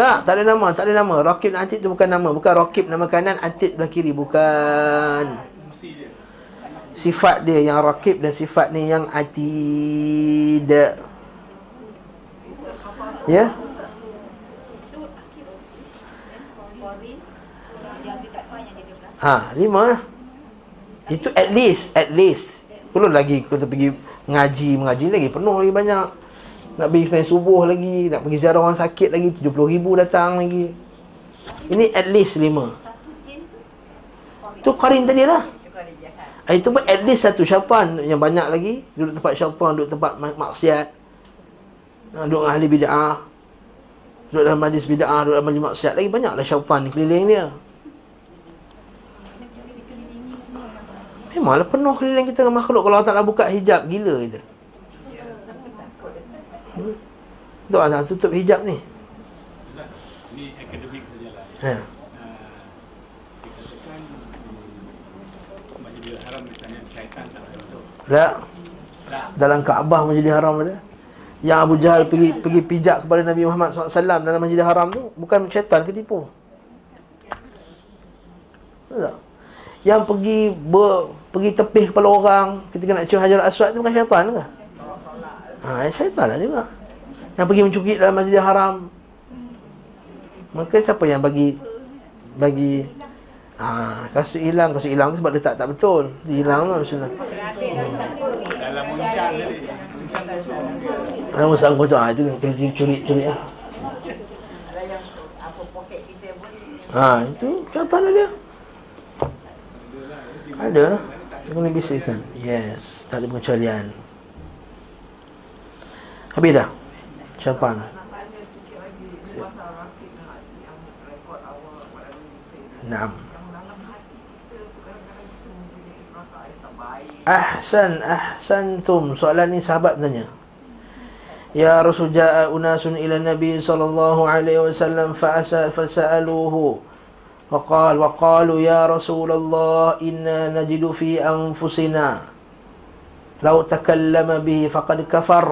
tak, tak ada nama, tak ada nama. Rakib dan Atid tu bukan nama. Bukan Rakib nama kanan, Atid belah kiri. Bukan. Sifat dia yang Rakib dan sifat ni yang Atid. Ya? Ha, lima Itu at least, at least. Belum lagi kita pergi ngaji, mengaji lagi penuh lagi banyak. Nak pergi semayang subuh lagi Nak pergi ziarah orang sakit lagi 70 ribu datang lagi. Ini at least 5 Itu karin tadi lah. Ah, Itu pun at least satu syaitan Yang banyak lagi. Duduk tempat syaitan Duduk tempat maksiat. Ah, Duduk ahli bida'ah Duduk dalam majlis bida'ah Duduk dalam majlis maksiat. Lagi banyaklah syaitan keliling dia. Memanglah penuh keliling kita dengan makhluk. Kalau Allah tak nak buka hijab Gila kita Hmm? Tak nak tutup hijab ni. Ini akademik saja lah. Ha. Tak. Dalam Kaabah Masjidil Haram ada. Yang Abu Jahal pergi pergi pijak kepada Nabi Muhammad SAW dalam Masjidil Haram tu bukan syaitan ke tipu? Tak. Yang pergi ber, pergi tepih kepala orang ketika nak cium Hajar Aswad tu bukan syaitan ke? Ha, syaitan lah juga. Yang pergi mencukik dalam Masjidil Haram. Maka siapa yang bagi bagi ha, kasut hilang, kasut hilang tu sebab dia tak betul. Dia hilang tu macam mana. Dalam muncang tadi. Dalam musang kocok ha, itu kena curi curi lah. Ha, itu syaitan dia. Ada lah. Kena bisikkan. Yes, tak ada pengecualian. Habis dah Syaitan Naam Ahsan ahsantum. Soalan ni sahabat tanya. Ya Rasul ja'a unasun ila Nabi sallallahu alaihi wasallam fa fasaluhu. وقال وقالوا يا رسول الله إنا نجد في أنفسنا لو تكلم به فقد كفر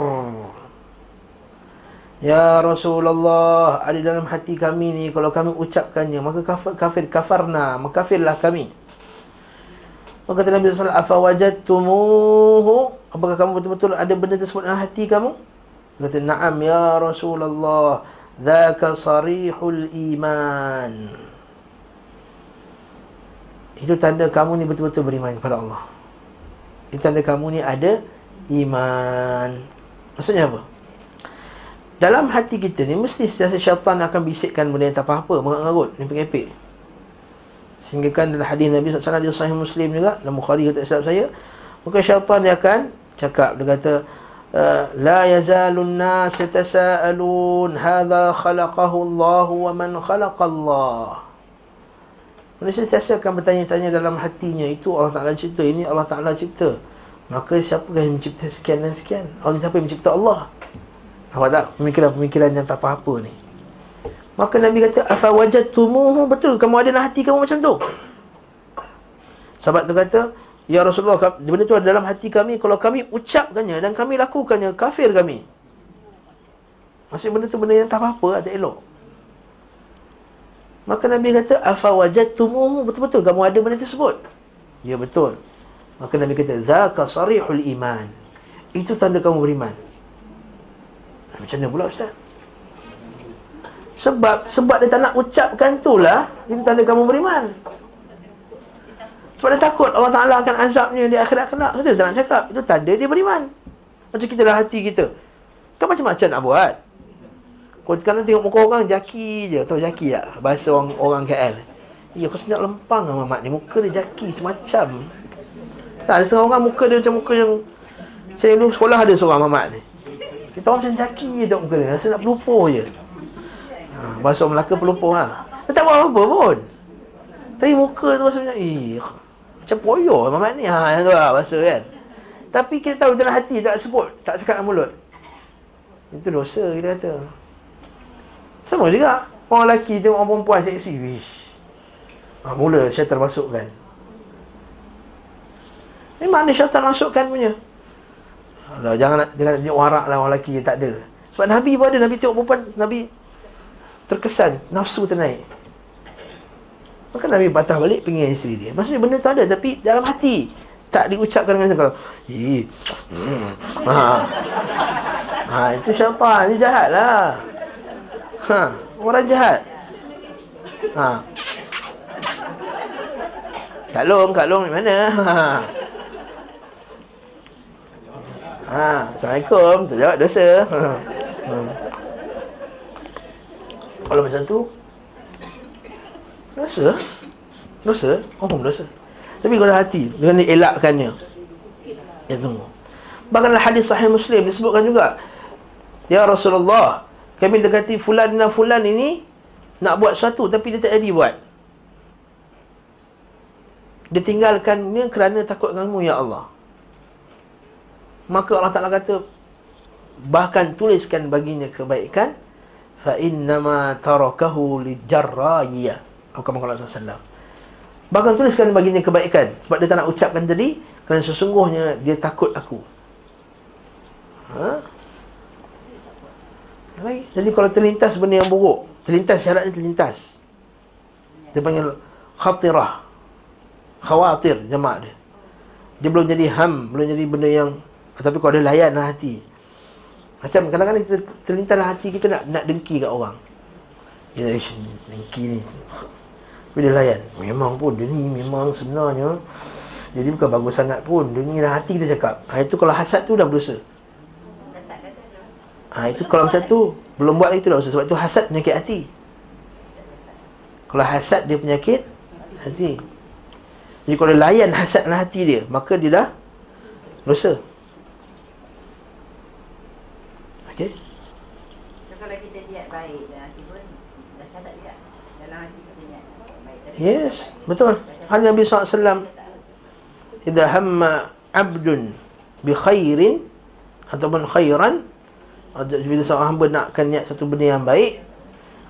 Ya Rasulullah Ada dalam hati kami ni Kalau kami ucapkannya Maka kafir, kafir kafarna Mengkafirlah kami. Maka kata Nabi SAW Afa wajadtumuhu Apakah kamu betul-betul Ada benda tersebut dalam hati kamu? Kata Naam ya Rasulullah Dhaka sarihul iman. Itu tanda kamu ni betul-betul beriman kepada Allah. Itu tanda kamu ni ada Iman. Maksudnya apa? Dalam hati kita ni Mesti setiap syaitan akan bisikkan Benda yang tak apa-apa Mengarut-ngarut Ni pengepek Sehingga kan dalam hadis Nabi SAW Dia sahih Muslim juga Dalam Bukhari kata silap saya Maka syaitan dia akan Cakap Dia kata uh, La yazalun nas Yatasa'alun Hadha khalaqahu Allah Wa man khalaqallah. Manusia sentiasa akan bertanya-tanya dalam hatinya Itu Allah Ta'ala cipta Ini Allah Ta'ala cipta. Maka siapakah yang mencipta sekian dan sekian? Allah siapa yang mencipta Allah Nampak tak? Pemikiran-pemikiran yang tak apa-apa ni. Maka Nabi kata Afa wajatumuhu Betul kamu ada dalam hati kamu macam tu? Sahabat tu kata Ya Rasulullah Benda tu ada dalam hati kami. Kalau kami ucapkannya Dan kami lakukannya Kafir kami. Maksudnya benda tu benda yang tak apa-apa Tak elok. Maka Nabi kata Afa wajatumuhu Betul-betul kamu ada benda tersebut. Ya betul. Maka Nabi kata Zaka sarihul iman. Itu tanda kamu beriman macam mana pula Ustaz? Sebab sebab dia tak nak ucapkan tu lah Itu tanda kamu beriman. Sebab dia takut Allah Ta'ala akan azabnya di akhirat kelak. Itu tak nak cakap. Itu tanda dia beriman. Macam kita dalam hati kita. Kan macam-macam nak buat. Kalau sekarang tengok muka orang Jaki je. Tahu jaki tak? Bahasa orang, orang KL Ya kau senyap lempang lah Mamat ni. Muka dia jaki semacam. Tak, Ada seorang orang muka dia macam muka yang Saya dulu sekolah ada seorang Mamat ni kita orang macam zaki je tengok muka dia. Rasa nak pelupuh je. Ha, bahasa Melaka pelupuh lah. Dia tak buat apa pun. Tapi muka tu rasa macam, eh, macam poyo Mamat ni. Ha, yang tu lah bahasa kan. Tapi kita tahu dalam hati tak sebut. Tak cakap mulut. Itu dosa kita kata. Sama juga. Orang lelaki tengok orang perempuan seksi. Wish. Ha, mula syaitan masukkan. Memang ni syaitan masukkan punya. Allah, jangan jangan tengok warak lah orang lelaki tak ada. Sebab Nabi pun ada, Nabi tengok perempuan, Nabi terkesan, nafsu ternaik. Maka Nabi patah balik pengen isteri dia. Maksudnya benda tu ada tapi dalam hati tak diucapkan dengan kalau hmm, ha. ha itu syaitan, dia jahat lah. Ha, orang jahat. Ha. Kak Long, Kak Long di mana? Ha. Ha, Assalamualaikum. Tak jawab dosa. Hmm. Kalau macam tu dosa. Dosa? Oh, dosa. Tapi kalau hati dengan dielakkannya. Ya tunggu. Bahkan hadis sahih Muslim disebutkan juga Ya Rasulullah, kami dekati fulan dan fulan ini nak buat sesuatu tapi dia tak jadi buat. Dia tinggalkannya kerana takut kamu ya Allah. Maka Allah Ta'ala kata Bahkan tuliskan baginya kebaikan Fa innama tarakahu li jarraya Atau Allah SAW Bahkan tuliskan baginya kebaikan Sebab dia tak nak ucapkan tadi Kerana sesungguhnya dia takut aku. Ha? Jadi kalau terlintas benda yang buruk Terlintas syaratnya terlintas. Dia panggil khatirah. Khawatir jemaah dia. Dia belum jadi ham Belum jadi benda yang tapi kalau ada layan lah hati. Macam kadang-kadang kita terlintas hati kita nak nak dengki kat orang. Ya, dengki ni. Tapi dia layan. Memang pun dia ni memang sebenarnya Jadi bukan bagus sangat pun. Dia ni lah hati kita cakap ha, Itu kalau hasad tu dah berdosa. Ha, Itu kalau macam tu Belum buat lagi tu dah berdosa. Sebab tu hasad penyakit hati. Kalau hasad dia penyakit Hati. Jadi kalau layan hasad dalam hati dia Maka dia dah Dosa Okey. kalau kita niat baik dan hati pun dah sadar juga dalam hati kita niat baik. Yes, betul. Hal Nabi SAW Idza hamma abdun bi khairin ataupun khairan bila seorang hamba nakkan niat satu benda yang baik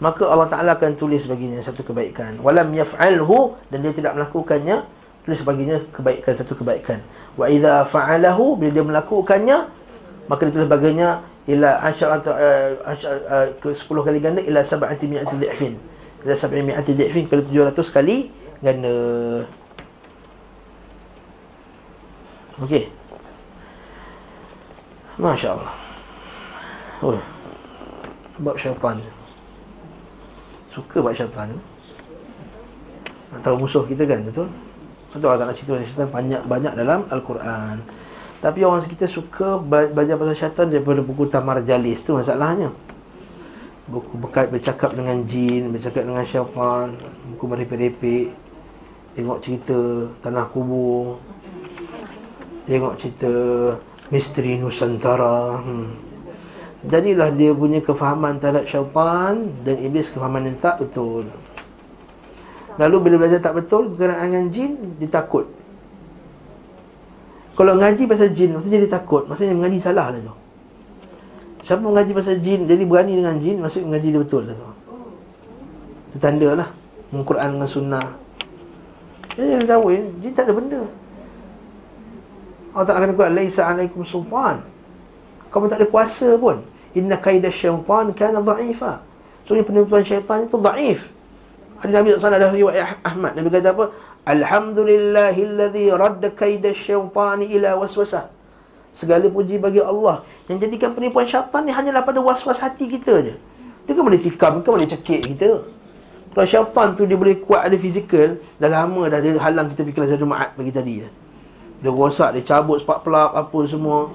maka Allah Taala akan tulis baginya satu kebaikan walam yaf'alhu dan dia tidak melakukannya tulis baginya kebaikan satu kebaikan wa idza fa'alahu bila dia melakukannya maka ditulis baginya ila asyar atau uh, uh, ke 10 kali ganda ila sab'ati mi'ati dhi'fin. Ila sab'i mi'ati dhi'fin ke 700 kali ganda. Okey. masya-Allah. Oh bab syaitan. Suka bab syaitan. Tahu musuh kita kan betul? Betul tak nak cerita syaitan? Banyak banyak dalam al-Quran tapi orang kita suka belajar pasal syaitan daripada buku Tamar Jalis tu masalahnya. Buku berkait bercakap dengan jin, bercakap dengan syaitan, buku merepek-repek. Tengok cerita tanah kubur. Tengok cerita misteri Nusantara. Hmm. Jadilah dia punya kefahaman terhadap syaitan dan iblis kefahaman yang tak betul. Lalu bila belajar tak betul berkenaan dengan jin, dia takut. Kalau ngaji pasal jin Maksudnya dia takut. Maksudnya mengaji salah lah tu. Siapa mengaji pasal jin Jadi berani dengan jin Maksudnya mengaji dia betul lah tu. Itu tanda lah. Quran dengan sunnah. Jadi dia tahu Jin tak ada benda. Allah Ta'ala kata Laisa alaikum sultan. Kamu tak ada kuasa pun. Inna kaidah syaitan Kana dha'ifa. So penutupan syaitan itu dhaif. Ada Nabi SAW ada riwayat Ahmad. Nabi kata apa Alhamdulillahilladzi radda kaida syaitani ila waswasah. Segala puji bagi Allah yang jadikan penipuan syaitan ni hanyalah pada was-was hati kita je. Dia kan boleh tikam, kan boleh cekik kita. Kalau syaitan tu dia boleh kuat ada fizikal, dah lama dah dia halang kita pergi kelas Jumaat bagi tadi dah. Dia rosak, dia cabut sepak pelak apa semua.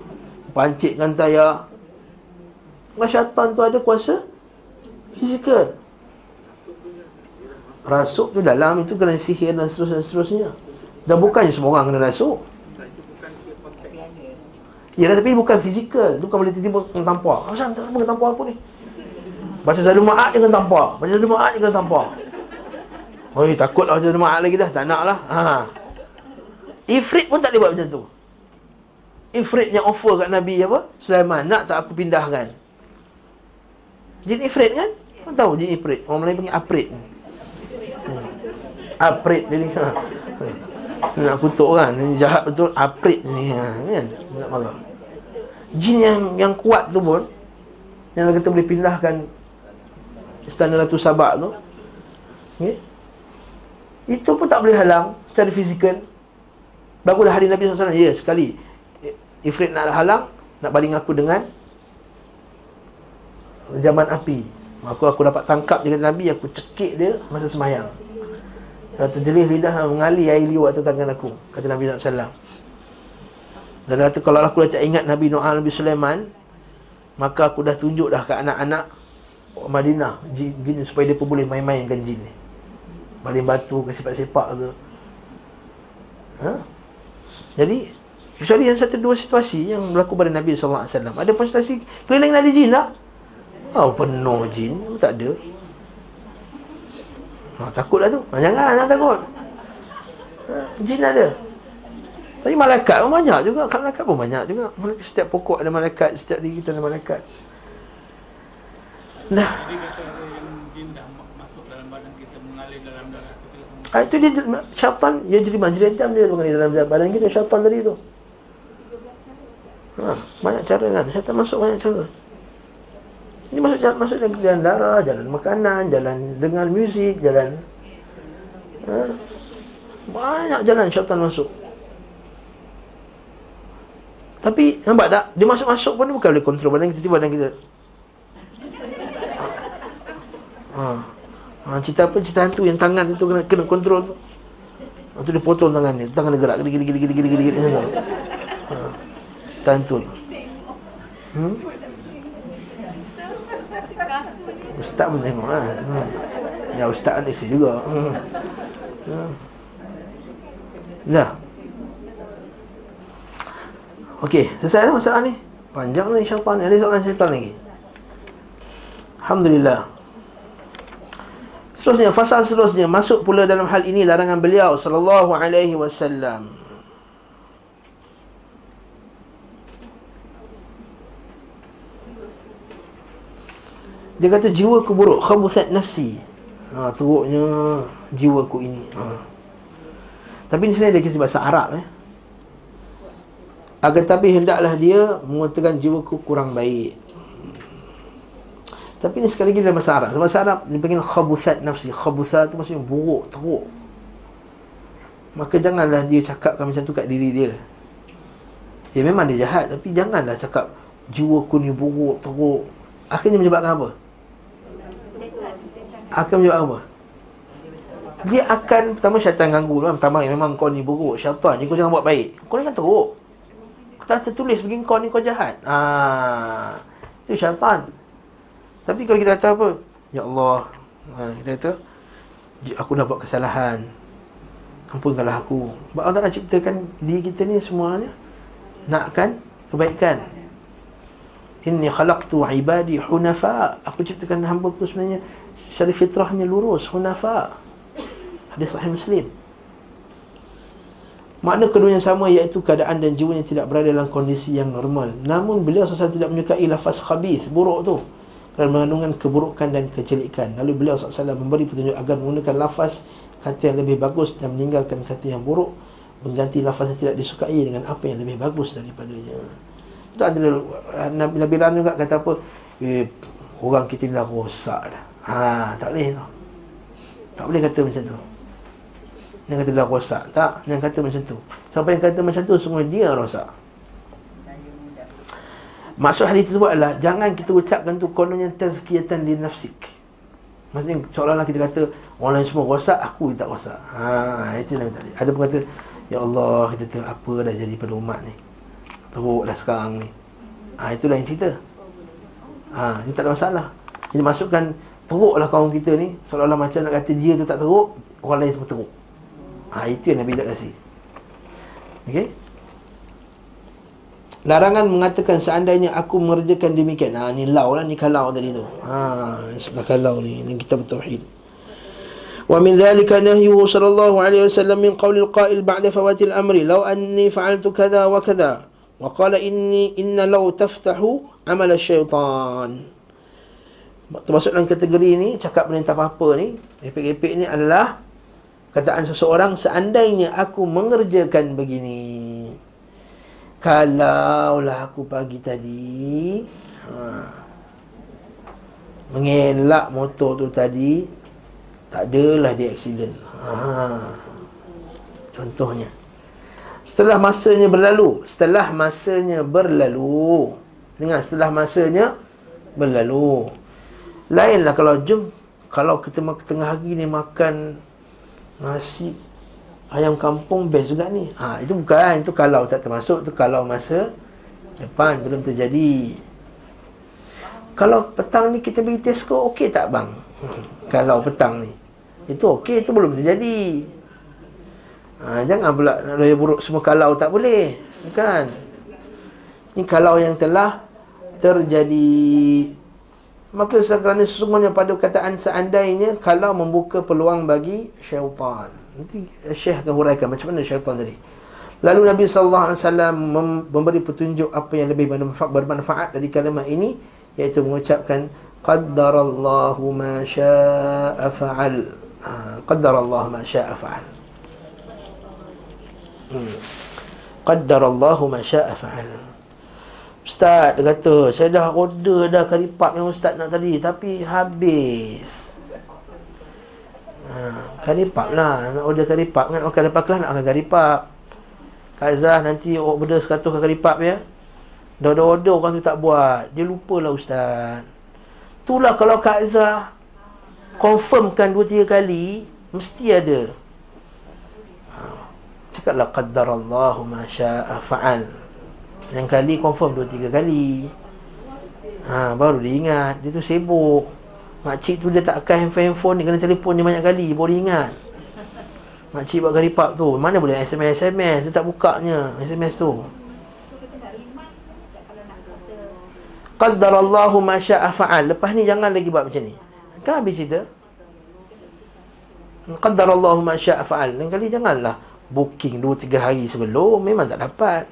Pancitkan tayar. Kalau syaitan tu ada kuasa fizikal. Rasuk tu dalam itu kena sihir dan seterusnya, seterusnya. Dan bukannya semua orang kena rasuk. Ya, tapi bukan fizikal. Itu bukan boleh tiba-tiba kena tampar. Macam tak kena tampar apa ni? Baca satu ma'at je kena tampar. Baca satu ma'at je kena tampar. Oh, takut lah satu ma'at lagi dah. Tak nak lah. Ha. Ifrit pun tak boleh buat macam tu. Ifrit yang offer kat Nabi apa? Sulaiman. Nak tak aku pindahkan? Jin Ifrit kan? Kau tahu jin Ifrit? Orang Melayu panggil Aprit. Aprit ni ha. Nak kutuk kan jahat betul Aprit ni ha. kan? Nak marah Jin yang yang kuat tu pun Yang kita boleh pindahkan Istana Ratu Sabak tu okay? Itu pun tak boleh halang Secara fizikal Barulah hari Nabi SAW Ya sekali Ifrit nak halang Nak baling aku dengan Zaman api Aku aku dapat tangkap dia Nabi Aku cekik dia Masa semayang kalau terjelih lidah mengalir air liwat atas tangan aku Kata Nabi SAW Dan kata kalau aku dah tak ingat Nabi Noah Nabi Sulaiman Maka aku dah tunjuk dah ke anak-anak Madinah jin, jin supaya dia pun boleh main-main dengan jin ni. Baling batu ke sepak-sepak ke. Ha? Jadi Kecuali yang satu dua situasi yang berlaku pada Nabi SAW Ada pun situasi keliling ada jin tak? Oh penuh jin Tak ada Ha, takutlah tu. Ha, jangan, jangan takut. Ha, jin ada. Tapi malaikat pun banyak juga. Kan malaikat pun banyak juga. Malaikat, setiap pokok ada malaikat. Setiap diri kita ada malaikat. Nah. Ha, itu dia syaitan ya jadi majlis jam dia mengalir dalam badan kita syaitan tadi tu. Ha, banyak cara kan. Syaitan masuk banyak cara. Ini masuk jalan, masuk jalan, jalan darah, jalan makanan, jalan dengar muzik, jalan ha? banyak jalan syaitan masuk. Tapi nampak tak? Dia masuk-masuk pun bukan boleh kontrol badan kita tiba badan kita. Ha. Ha, cerita apa? Cerita hantu yang tangan itu kena kena kontrol tu. Lepas dia potong tangan dia. Tangan dia gerak. Gini, gini, gini, gini, gini, gini. Ha. Hmm? Ustaz pun tengok lah. Hmm. Ya ustaz ni si juga. Hmm. Hmm. Dah. Okey, selesai dah masalah ni. Panjang ni syaitan. Ada soalan syaitan lagi. Alhamdulillah. Seterusnya, fasal seterusnya. Masuk pula dalam hal ini larangan beliau. Sallallahu alaihi wasallam. Dia kata jiwa ku buruk Khabuthat nafsi. Ha, Teruknya jiwa ku ini. Ha. Tapi ni sebenarnya dia kisah bahasa Arab eh. Agar tapi hendaklah dia Mengatakan jiwa ku kurang baik. Tapi ni sekali lagi dalam bahasa Arab. Bahasa Arab dia panggil khabuthat nafsi. Khabuthat tu maksudnya buruk, teruk. Maka janganlah dia cakapkan macam tu kat diri dia. Ya memang dia jahat Tapi janganlah cakap Jiwa ku ni buruk, teruk. Akhirnya menyebabkan apa? Akan menyebabkan apa? Dia akan Pertama syaitan ganggu kan? Pertama memang kau ni buruk Syaitan ni kau jangan buat baik. Kau ni kan teruk. Kau tak tertulis bagi kau ni kau jahat. Ah, Itu syaitan. Tapi kalau kita kata apa? Ya Allah. Ha, Kita kata Aku dah buat kesalahan. Ampunkanlah aku. Sebab Allah Ta'ala ciptakan diri kita ni semuanya Nakkan kebaikan. Inni khalaqtu ibadi hunafa. Aku ciptakan hamba ku sebenarnya Secara fitrahnya lurus Hunafa. Hadis sahih Muslim. Makna keduanya sama iaitu keadaan dan jiwanya tidak berada dalam kondisi yang normal. Namun beliau SAW tidak menyukai lafaz khabith Buruk tu. Kerana mengandungkan keburukan dan kejelikan Lalu beliau SAW memberi petunjuk agar menggunakan lafaz kata yang lebih bagus dan meninggalkan kata yang buruk mengganti lafaz yang tidak disukai dengan apa yang lebih bagus daripadanya. Itu ada Nabi Nabi Ran juga kata apa? Eh, orang kita dah rosak dah ha, tak boleh tu tak boleh kata macam tu yang kata dah rosak tak yang kata macam tu siapa yang kata macam tu semua dia rosak Maksud hadis tersebut adalah Jangan kita ucapkan tu kononnya tazkiyatan di nafsik Maksudnya seolah-olah kita kata orang lain semua rosak, aku tak rosak. Ha, itu Nabi tadi. Ada pun kata, Ya Allah, kita tengok apa dah jadi pada umat ni. Teruk dah sekarang ni. Ha, itulah yang cerita. Ha, ini tak ada masalah. Jadi masukkan teruklah kaum kita ni, seolah-olah macam nak kata dia tu tak teruk, orang lain semua teruk. Ha, itu yang Nabi tak kasih. Okey? Larangan mengatakan seandainya aku mengerjakan demikian. Ha ni lau lah ni kalau tadi tu. Ha sudah kalau ni ni kita bertauhid. Wa min dhalika nahyuhu sallallahu alaihi wasallam min qawli al-qa'il ba'da fawati al-amri law anni fa'altu kadha wa kadha wa qala inni inna law taftahu amal syaitan. Termasuk dalam kategori ni cakap benda apa-apa ni, epek-epek ni adalah kataan seseorang seandainya aku mengerjakan begini. Kalaulah aku pagi tadi ha, Mengelak motor tu tadi Tak adalah dia aksiden ha, Contohnya. Setelah masanya berlalu Setelah masanya berlalu. Dengar setelah masanya Berlalu Lainlah kalau jom Kalau kita tengah hari ni makan Nasi ayam kampung best juga ni. Ha, itu bukan, itu kalau tak termasuk, itu kalau masa depan belum terjadi. Kalau petang ni kita pergi Tesco, okey tak bang? kalau petang ni. Itu okey, itu belum terjadi. Ha, jangan pula raya buruk semua kalau tak boleh. Kan? Ni kalau yang telah terjadi. Maka sekerana sesungguhnya pada kataan seandainya kalau membuka peluang bagi syaitan. Nanti Syekh akan huraikan macam mana syaitan tadi. Lalu Nabi sallallahu alaihi wasallam memberi petunjuk apa yang lebih bermanfaat, bermanfaat dari kalimat ini iaitu mengucapkan qaddarallahu ma syaa'a fa'al. Ha, qaddarallahu ma syaa'a fa'al. Hmm. Qaddarallahu ma syaa'a fa'al. Ustaz dia kata, saya dah order dah kari pap yang ustaz nak tadi tapi habis. Ha, karipap lah. Nak order karipap kan? Makan lepas kelas nak makan karipap Kak Zah nanti order sekatus karipap ya? Dah order orang tu tak buat. Dia lupa lah ustaz. Itulah kalau Kak Zah Confirmkan 2-3 kali Mesti ada. Ha, Cakaplah Qaddarallahu ma sya'a fa'al Yang kali confirm 2-3 kali. Ha, Baru dia ingat. Dia tu sibuk. Makcik tu dia tak akan handphone-handphone ni Kena telefon dia banyak kali. Baru ingat. Makcik buat garipap tu. Mana boleh SMS-SMS Dia tak bukanya SMS tu. Qaddarallahu ma sya'a fa'al. Lepas ni jangan lagi buat macam ni. Kan habis cerita? Qaddarallahu ma sya'a fa'al. Lain kali janganlah. Booking 2-3 hari sebelum Memang tak dapat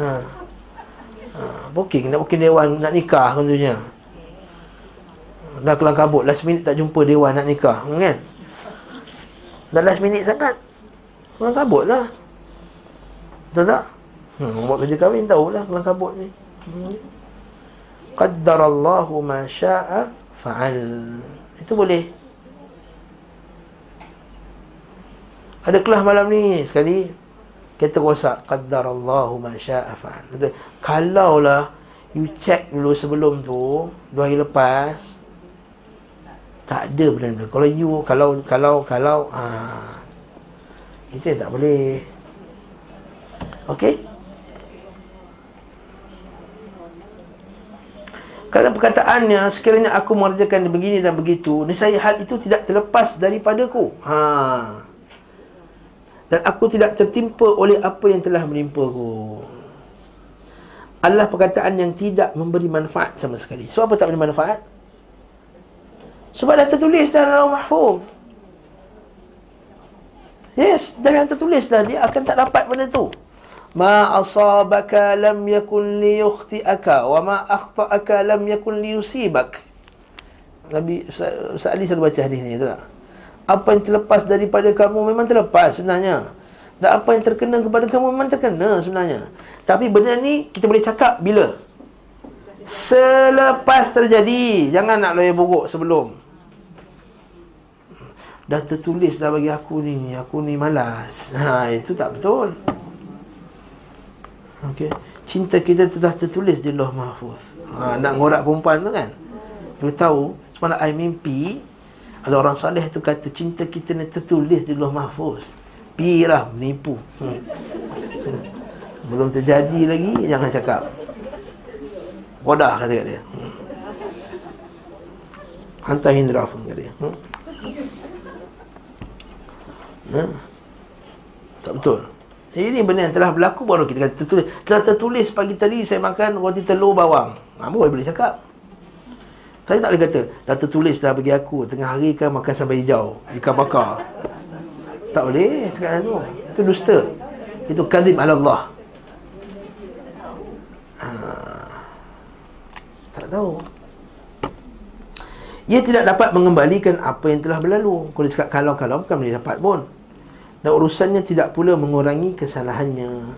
Ha. Ha, booking nak booking dewan nak nikah contohnya. Dah kelang kabut Last minute tak jumpa dewan nak nikah Kan? Dah last minute sangat. Kelang kabut lah. Betul tak? Hmm, Buat kerja kahwin tahulah Kelang kabut ni. Hmm. Qaddarallahu ma fa'al. Itu boleh. Ada kelas malam ni sekali Kereta rosak Qaddarallahu ma sya'a fa'al. Kalau lah You check dulu sebelum tu Dua hari lepas Tak ada benda Kalau you Kalau Kalau Kalau ha, Itu yang tak boleh. Okay Kerana perkataannya Sekiranya aku mengerjakan begini dan begitu Nisaya hal itu tidak terlepas daripadaku ha. Dan aku tidak tertimpa oleh apa yang telah menimpa ku adalah perkataan yang tidak memberi manfaat sama sekali. Sebab apa tak memberi manfaat? Sebab dah tertulis dalam mahfuz. Yes, dah yang tertulis dah dia akan tak dapat benda tu. Ma asabaka lam yakun li yukhti'aka wa ma akhta'aka lam yakun li yusibak. Nabi Ustaz Ali selalu baca hadis ni tak? Apa yang terlepas daripada kamu memang terlepas sebenarnya. Dan apa yang terkena kepada kamu memang terkena sebenarnya. Tapi benda ni kita boleh cakap bila? Selepas terjadi. Jangan nak lawyer buruk sebelum. Dah tertulis dah bagi aku ni. Aku ni malas. Ha, itu tak betul. Okay. Cinta kita telah tertulis di loh mahfuz. Ha, nak ngorak perempuan tu kan? Dia tahu. Semalam I mimpi. Ada orang salih tu kata cinta kita ni tertulis di loh mahfuz. Pirah menipu. Hmm. Belum terjadi lagi jangan cakap. Bodah kata kat dia. Hmm. Hantar Hindra pun kata dia. Hmm. Hmm. Tak betul. Ini benda yang telah berlaku baru kita kata tertulis. Telah tertulis pagi tadi saya makan roti telur bawang. Apa boleh cakap? Saya tak boleh kata Dah tertulis dah bagi aku Tengah hari kan makan sampai hijau Ikan bakar tak boleh sekarang tu. Itu dusta. Itu kadzib ala Allah. Ha. Tak tahu. Ia tidak dapat mengembalikan apa yang telah berlalu. Kalau cakap kalau-kalau bukan boleh dapat pun. Dan urusannya tidak pula mengurangi kesalahannya.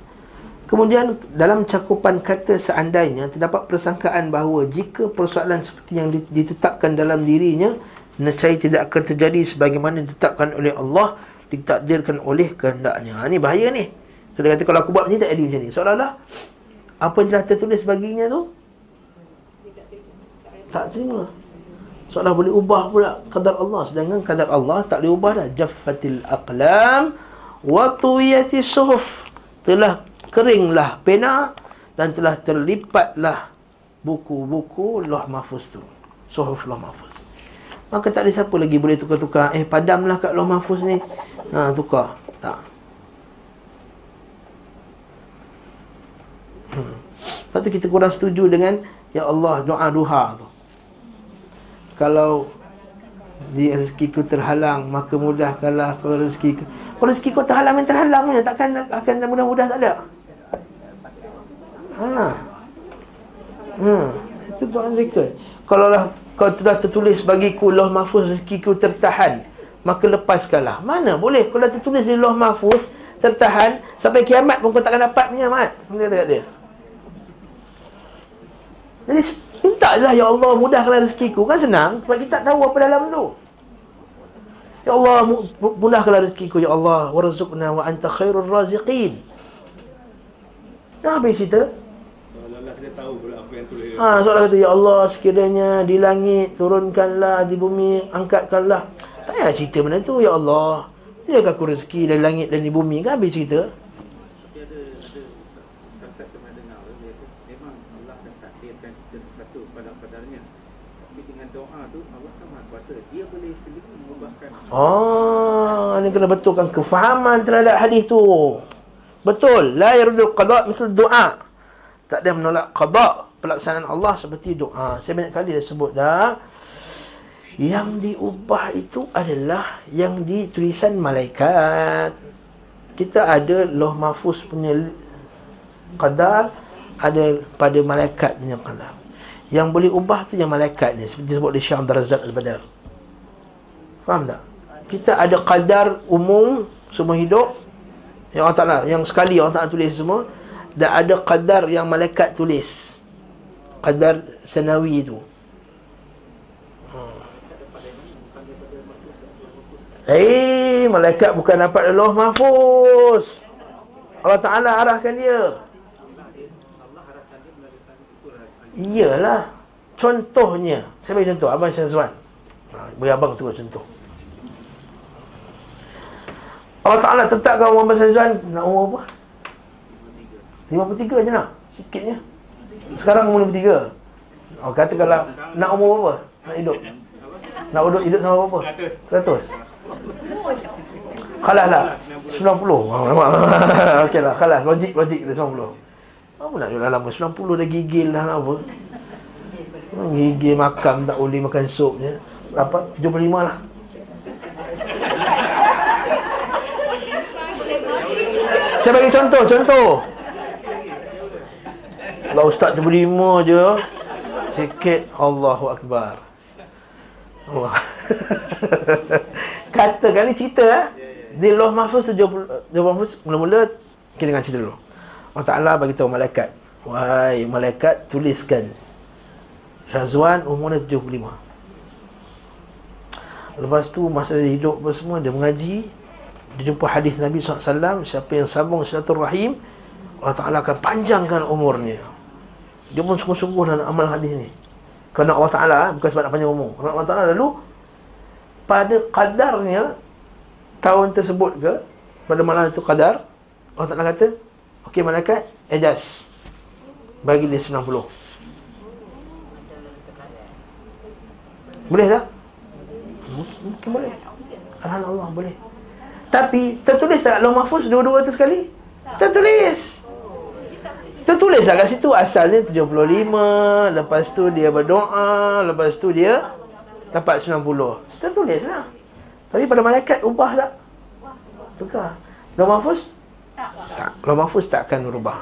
Kemudian dalam cakupan kata seandainya terdapat persangkaan bahawa jika persoalan seperti yang ditetapkan dalam dirinya nescaya tidak akan terjadi sebagaimana ditetapkan oleh Allah ditakdirkan oleh kehendaknya. Ha, ni bahaya ni. Dia kata kalau aku buat macam ni tak jadi macam ni. Seolah-olah apa yang telah tertulis baginya tu tak terima. Seolah boleh ubah pula kadar Allah sedangkan kadar Allah tak boleh ubah dah. Jaffatil aqlam wa tuyati suhuf. Telah keringlah pena dan telah terlipatlah buku-buku loh mahfuz tu. Suhuf loh mahfuz. Maka tak ada siapa lagi boleh tukar-tukar. Eh padamlah kat loh mahfuz ni. Ha, tukar. Tak. Hmm. Lepas tu kita kurang setuju dengan Ya Allah doa duha tu. Kalau di rezeki ku terhalang maka mudahkanlah kalau rezeki ku. Kalau rezeki ku terhalang yang terhalang punya takkan akan mudah-mudah tak ada. Ha. Ha. Itu doa mereka. Kalau lah kau telah tertulis bagiku loh mahfuz rezeki ku tertahan maka lepaskanlah. Mana boleh kalau tertulis di Lauh Mahfuz tertahan sampai kiamat pun kau takkan dapat punya mat. Dia kata dia. Jadi minta lah ya Allah mudahkan rezekiku kan senang sebab kita tak tahu apa dalam tu. Ya Allah mudahkan rezekiku ya Allah warzuqna wa anta khairur raziqin. Dah habis cerita. Ha, soalan kata, Ya Allah, sekiranya di langit, turunkanlah, di bumi, angkatkanlah. Tak payah cerita benda tu Ya Allah Dia akan aku rezeki dari langit dan di bumi Kan habis cerita Oh, ini kena betulkan kefahaman terhadap hadis tu. Betul. La yarudul qada' misal doa. Tak ada menolak qada' pelaksanaan Allah seperti doa. Saya banyak kali dah sebut dah. Yang diubah itu adalah yang di tulisan malaikat. Kita ada loh mahfuz punya qadar, ada pada malaikat punya qadar. Yang boleh ubah tu yang malaikat ni Seperti sebut di Syam Darazat Al-Badar Faham tak? Kita ada kadar umum Semua hidup Yang Allah Ta'ala Yang sekali Allah Ta'ala tulis semua Dan ada kadar yang malaikat tulis Kadar senawi tu Eh, malaikat bukan dapat Allah mahfuz. Allah Ta'ala arahkan dia. Iyalah. Contohnya. Saya bagi contoh. Abang Syazwan. Ha, beri abang tu contoh. Allah Ta'ala tetapkan Abang Syazwan. Nak umur apa? 53 je nak. Sikitnya. Sekarang umur 53. Oh, kata kalau nak umur apa? Nak hidup. Nak hidup, hidup sama apa? 100. 100. Kalah lah 90 Okey lah Kalah Logik Logik kita 90 Apa nak jual lama 90 dah gigil dah nak apa Gigil makan Tak boleh makan sup je Berapa 75 lah Saya bagi contoh Contoh Kalau ustaz 75 je Sikit Allahu Akbar Allah Katakan ni cerita eh. Di Loh Mahfuz 70 Loh Mahfuz mula-mula kita dengan cerita dulu. Allah Taala bagi tahu malaikat. Wahai malaikat tuliskan Syazwan umurnya 75. Lepas tu masa dia hidup apa semua dia mengaji dia jumpa hadis Nabi SAW siapa yang sambung rahim Allah Ta'ala akan panjangkan umurnya dia pun sungguh-sungguh dalam amal hadis ni. Kerana Allah Ta'ala bukan sebab nak panjang umur. Kerana Allah Ta'ala lalu pada kadarnya tahun tersebut ke pada malam itu kadar Allah Ta'ala kata okey malaikat adjust. Bagi dia 90 boleh tak? mungkin boleh. Alhamdulillah boleh. Tapi tertulis tak? Allah Mahfuz dua-dua tu sekali? tertulis tertulis tak kat situ. Asalnya 75 lepas tu dia berdoa lepas tu dia dapat 90 Tertulis lah. Tapi pada malaikat ubah tak? Tukar. Lalu mahfuz? Tak. Lalu mahfuz tak akan berubah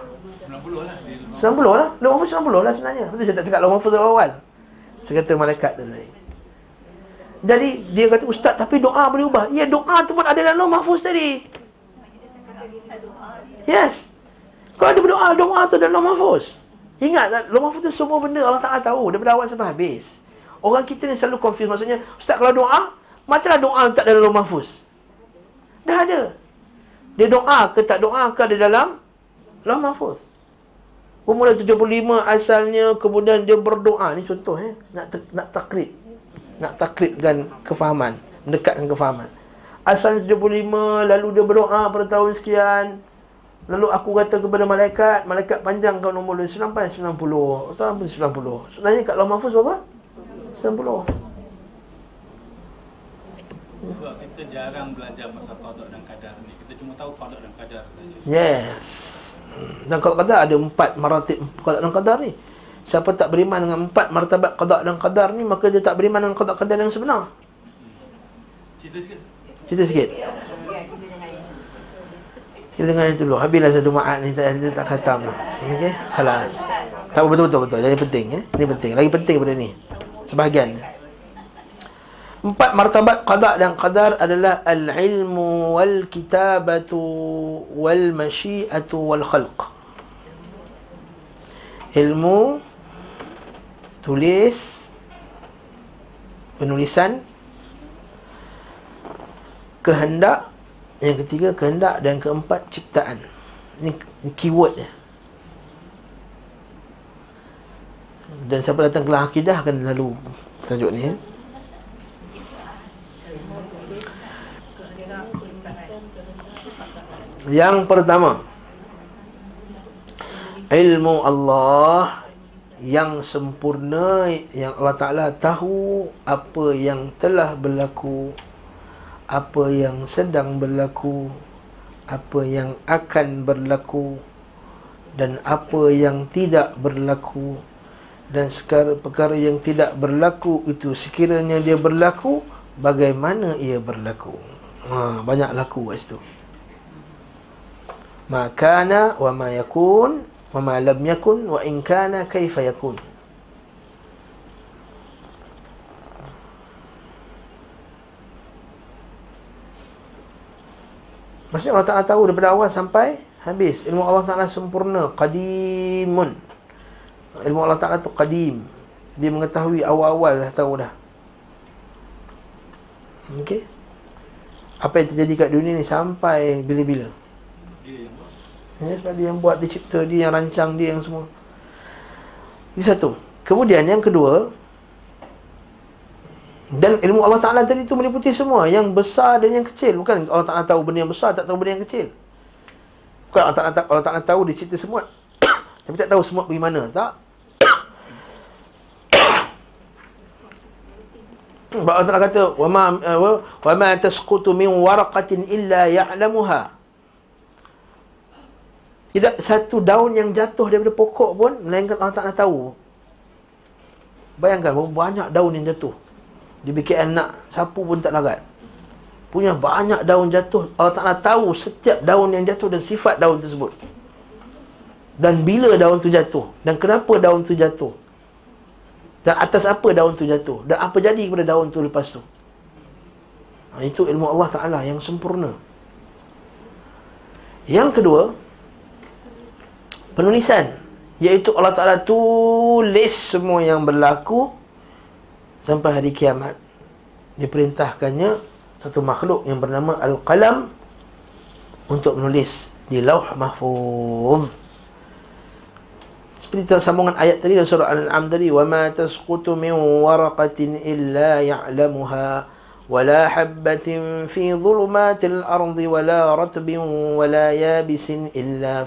90 lah 90 lah. Lalu mahfuz 90 lah sebenarnya. Betul saya tak cakap lalu mahfuz awal. Saya kata malaikat tu tadi. Jadi dia kata Ustaz tapi doa boleh ubah. Ya doa tu pun ada dalam mahfuz tadi. Yes Kalau ada berdoa Doa tu dalam mahfuz Ingat tak Lalu mahfuz tu semua benda Allah Ta'ala tahu. Daripada awal sampai habis. Orang kita ni selalu confuse. Maksudnya Ustaz kalau doa Macamlah doa tak dalam mahfuz Dah ada. Dia doa ke tak doa ke ada dalam Lalu mahfuz Umur 75 asalnya Kemudian dia berdoa. Ni contoh eh. Nak, nak takrib. Nak takribkan kefahaman. Mendekatkan kefahaman. Asal 75 Lalu dia berdoa pada tahun sekian Lalu aku kata kepada malaikat Malaikat panjangkan umur dia Sampai 90 Sampai 90 Sebenarnya kat Lalu mahfuz berapa? 90 Sebab kita jarang belajar pasal qadar dan kadar ni. Kita cuma tahu qadar dan kadar saja. Yes. Dan qadar kadar ada empat maratib qadar dan kadar ni. Siapa tak beriman dengan empat martabat qadar dan kadar ni, maka dia tak beriman dengan qadar kadar yang sebenar. Cerita sikit. Cerita sikit. Kita dengar yang dulu. Habislah satu ma'at ni tak, dia tak khatam. Okey, khalas. Tak betul betul betul. Jadi penting ya. Ini penting. Lagi penting daripada ni sebahagian empat martabat qada dan qadar adalah al-ilmu wal kitabatu wal masyiatu wal khalq ilmu tulis penulisan kehendak yang ketiga kehendak dan keempat ciptaan ini keyword dia dan siapa datang kelas akidah akan lalu tajuk ni ya. Yang pertama ilmu Allah yang sempurna yang Allah Taala tahu apa yang telah berlaku apa yang sedang berlaku apa yang akan berlaku dan apa yang tidak berlaku. Dan sekarang perkara yang tidak berlaku itu sekiranya dia berlaku bagaimana ia berlaku? Ha, banyak laku kat situ. Makana wa ma yakun wa ma lam yakun wa in kana kaifa yakun Maksudnya Allah Ta'ala tahu daripada awal sampai habis. Ilmu Allah Ta'ala sempurna. Qadimun. Ilmu Allah Ta'ala tu qadim. Dia mengetahui awal-awal dah tahu dah. Okey. Apa yang terjadi kat dunia ni sampai bila-bila. Dia yang buat. Ya, sebab dia yang buat, dia cipta, dia yang rancang, dia yang semua. Ini satu. Kemudian yang kedua, dan ilmu Allah Ta'ala tadi itu meliputi semua Yang besar dan yang kecil Bukan Allah Ta'ala tahu benda yang besar Tak tahu benda yang kecil Bukan Allah Ta'ala, Allah Ta'ala tahu Dia cipta semua Tapi tak tahu semua pergi mana Tak Sebab Allah Ta'ala kata wa ma tasqutu min waraqatin illa ya'lamuha. Tidak satu daun yang jatuh daripada pokok pun melainkan Allah Ta'ala tahu. Bayangkan banyak daun yang jatuh. Dibikin anak sapu pun tak larat. Punya banyak daun jatuh. Allah Ta'ala tahu setiap daun yang jatuh dan sifat daun tersebut. Dan bila daun tu jatuh. Dan kenapa daun tu jatuh. Dan atas apa daun tu jatuh Dan apa jadi kepada daun tu lepas tu ha, Itu ilmu Allah Ta'ala yang sempurna Yang kedua Penulisan Iaitu Allah Ta'ala tulis semua yang berlaku Sampai hari kiamat. Diperintahkannya Satu makhluk yang bernama Al-Qalam Untuk menulis Di lauh mahfuz. Seperti sambungan ayat tadi dalam surah Al-An'am tadi ma tasqutu min waraqatin illa ya'lamuha wa la habatin fi dhulumatil ardi wa la ratbin wa la yabisin illa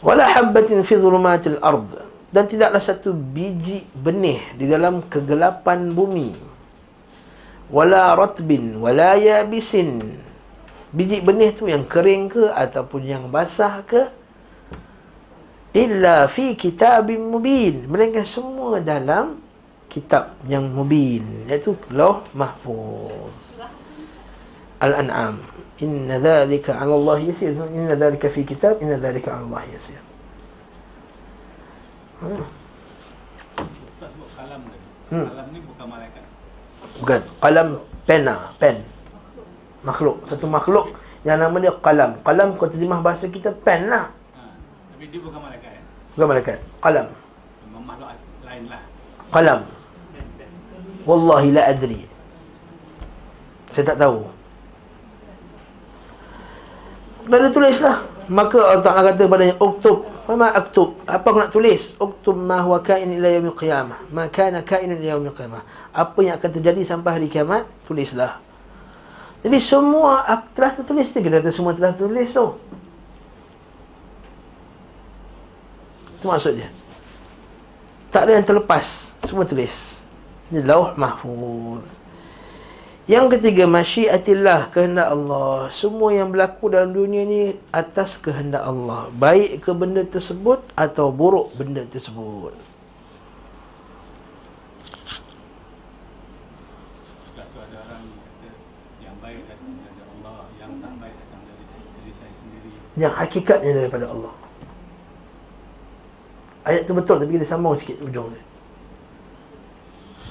fi kitabim mubin wa la habatin fi dhulumatil ard. Dan tidaklah satu biji benih di dalam kegelapan bumi. Wala ratbin wala yabisin. Biji benih tu yang kering ke ataupun yang basah ke? Illa fi kitabim mubin. Melainkan semua dalam kitab yang mubin iaitu lauh mahfuz. Al-an'am inna dhalika 'ala Allah yasir inna dhalika fi kitab inna dhalika 'ala Allah yasir hmm. Ustaz sebut kalam tadi. Hmm. Kalam ni bukan malaikat. bukan qalam pena pen makhluk satu makhluk yang nama dia qalam qalam kalau terjemah bahasa kita pen lah Ha. Tapi dia bukan malaikat. Eh? bukan malaikat Memang makhluk lain lah. qalam wallahi la adri saya tak tahu Bila tulislah Maka Allah Ta'ala kata kepadanya Uktub. Mama aktub? Apa aku nak tulis? Uktub ma huwa kain ila yaumil qiyamah. Ma kana kain ila yaumil qiyamah. Apa yang akan terjadi sampai hari kiamat? Tulislah. Jadi semua telah tertulis ni. Kita kata semua telah tertulis tu. Itu maksud dia Tak ada yang terlepas. Semua tulis. Ini lauh mahfuz Yang ketiga Masyiatillah Kehendak Allah. Semua yang berlaku dalam dunia ni Atas kehendak Allah. Baik ke benda tersebut Atau buruk benda tersebut. Yang hakikatnya daripada Allah. Ayat tu betul Tapi kita sambung sikit ujung dia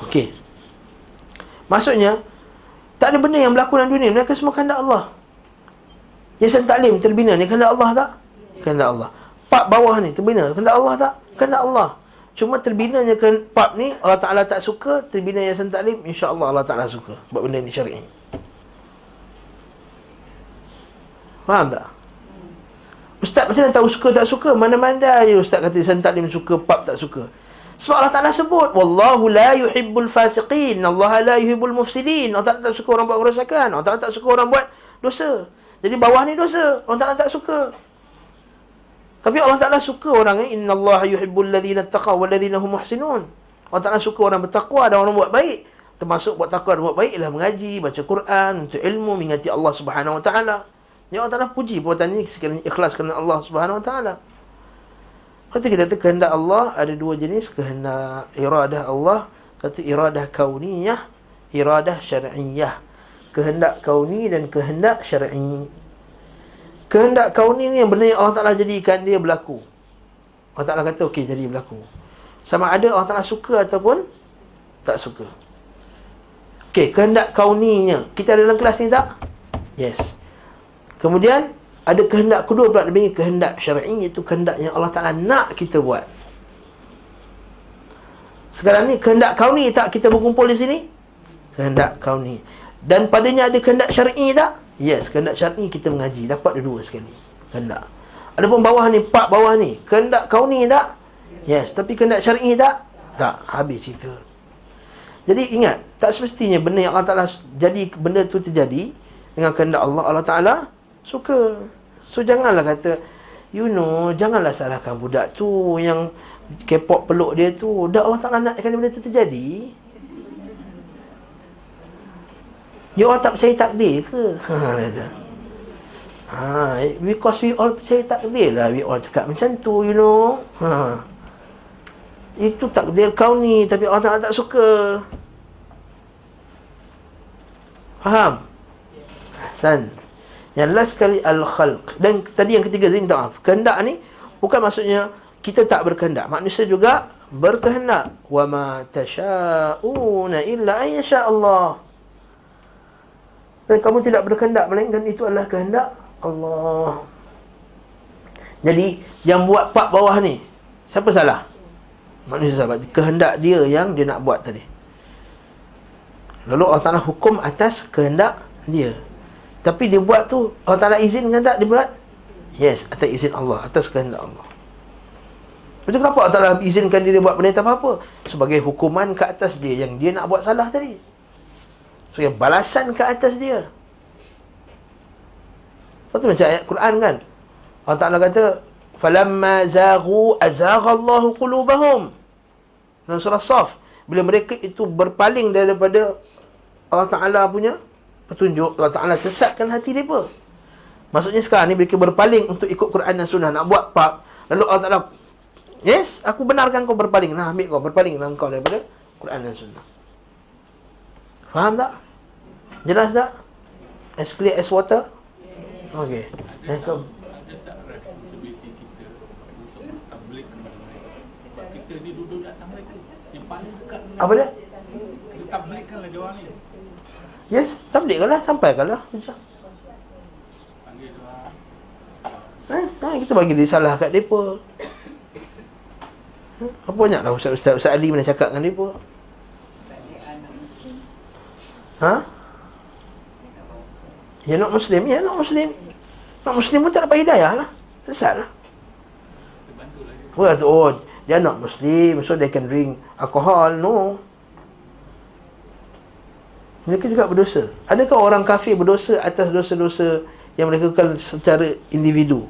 Okey. Maksudnya Tak ada benda yang berlaku dalam dunia Mereka semua kehendak Allah Yayasan Taklim terbina ni kehendak Allah tak? Kehendak Allah Pub bawah ni terbina kehendak Allah tak? Kehendak Allah Cuma terbinanya ke pub ni Allah Ta'ala tak suka Terbina Yayasan Taklim InsyaAllah Allah Ta'ala suka Sebab benda ni syar'i Faham tak? Ustaz macam mana tahu suka tak suka? Mana-mana je Ustaz kata Yayasan Taklim suka Pub tak suka sebab Allah Ta'ala sebut Wallahu la yuhibbul fasiqin Allah la yuhibbul mufsidin. Allah Ta'ala tak suka orang buat kerosakan. Allah Ta'ala tak suka orang buat dosa. Jadi bawah ni dosa. Allah Ta'ala tak suka. Tapi Allah Ta'ala suka orang Inna Allah yuhibbul ladhina taqaw Wal ladhina hum muhsinun. Allah Ta'ala suka orang bertakwa Dan orang buat baik. Termasuk buat takwa dan buat baik Ialah mengaji, baca Quran Untuk ilmu, mengingati Allah Subhanahu Wa Ta'ala. Ya Allah Ta'ala puji perbuatan ini Sekiranya ikhlas kerana Allah Subhanahu Wa Ta'ala Kata kita kata kehendak Allah ada dua jenis kehendak iradah Allah kata iradah kauniyah iradah syar'iyah kehendak kauni dan kehendak syar'i kehendak kauni ni yang benda yang Allah Taala jadikan dia berlaku Allah Taala kata okey jadi berlaku sama ada Allah Taala suka ataupun tak suka Okey, kehendak kauninya. Kita ada dalam kelas ni tak? Yes. Kemudian ada kehendak kedua pula dia kehendak syar'i iaitu kehendak yang Allah Taala nak kita buat. Sekarang ni kehendak kauni tak kita berkumpul di sini? Kehendak kauni. Dan padanya ada kehendak syar'i tak? Yes, kehendak syar'i kita mengaji. Dapat dua sekali. Kehendak. Ada pun bawah ni, pak bawah ni. Kehendak kauni tak? Yes, tapi kehendak syar'i tak? Tak. Habis cerita. Jadi ingat, tak semestinya benda yang Allah Ta'ala jadi benda tu terjadi dengan kehendak Allah, Allah Ta'ala suka. So janganlah kata, you know, janganlah salahkan budak tu yang kepok peluk dia tu. Dah Allah Ta'ala nakkan benda tu terjadi. Ya orang tak percaya takdir ke? Ha, kata. Ha, because we all percaya takdir lah. We all cakap macam tu, you know. Ha. Itu takdir kau ni, tapi Allah Ta'ala tak suka. Faham? Hasan. Yang last sekali al-khalq. Dan tadi yang ketiga tadi minta maaf. Kehendak ni bukan maksudnya kita tak berkehendak. Manusia juga berkehendak. Wa ma tasha'una illa ay Allah. Dan kamu tidak berkehendak melainkan itu adalah kehendak Allah. Jadi yang buat pak bawah ni siapa salah? Manusia salah. Kehendak dia yang dia nak buat tadi. Lalu Allah Taala hukum atas kehendak dia. Tapi dia buat tu Allah Taala izinkan tak dia buat? Yes, atas izin Allah, atas kehendak Allah. Betul kenapa Allah Taala izinkan dia, dia buat benda tak apa-apa? Sebagai hukuman ke atas dia yang dia nak buat salah tadi. Yang balasan ke atas dia Lepas tu macam ayat Quran kan Allah Ta'ala kata Falamma zaghu azaghallahu qulubahum Dalam surah Saf Bila mereka itu berpaling daripada Allah Ta'ala punya petunjuk Allah Ta'ala sesatkan hati mereka Maksudnya sekarang ni mereka berpaling untuk ikut Quran dan Sunnah Nak buat pub Lalu Allah Ta'ala Yes, aku benarkan kau berpaling Nah ambil kau berpaling dengan kau daripada Quran dan Sunnah Faham tak? Jelas tak? As clear as water? Okey. Eh, kau Apa dia? Kita tablikkanlah dia orang ni. Yes, tablikkanlah, sampaikanlah. Macam. Panggil dia orang. Eh, ha, kita bagi dia salah kat depa. Apa banyaklah Ustaz-Ustaz Ustaz Ali mana cakap dengan depa. Ha? Ya nak Muslim, ya nak Muslim. Nak Muslim pun tak dapat hidayah lah. Sesat lah. Oh, dia not Muslim, so they can drink alcohol. No. Mereka juga berdosa. Adakah orang kafir berdosa atas dosa-dosa yang mereka lakukan secara individu?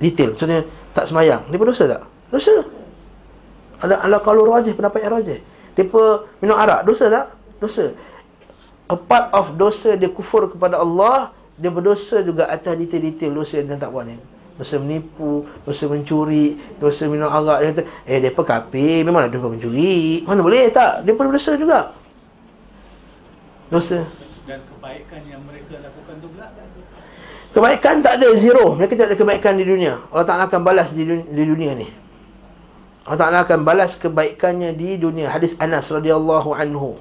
Detail. Contohnya, tak semayang. Dia berdosa tak? Dosa. Ada ala kalau rajih, pendapat yang rajih. Dia minum arak. Dosa tak? Dosa. A part of dosa dia kufur kepada Allah, dia berdosa juga atas detail-detail dosa yang dia tak buat ni. Dosa menipu, dosa mencuri, dosa minum arak. Dia kata, eh, dia kafir, memanglah dia mencuri. Mana boleh tak? Dia pun berdosa juga. Dosa. Dan kebaikan yang mereka lakukan tu pula Kebaikan tak ada zero. Mereka tak ada kebaikan di dunia. Allah Ta'ala akan balas di dunia, di dunia ni. Allah Ta'ala akan balas kebaikannya di dunia. Hadis Anas radhiyallahu anhu.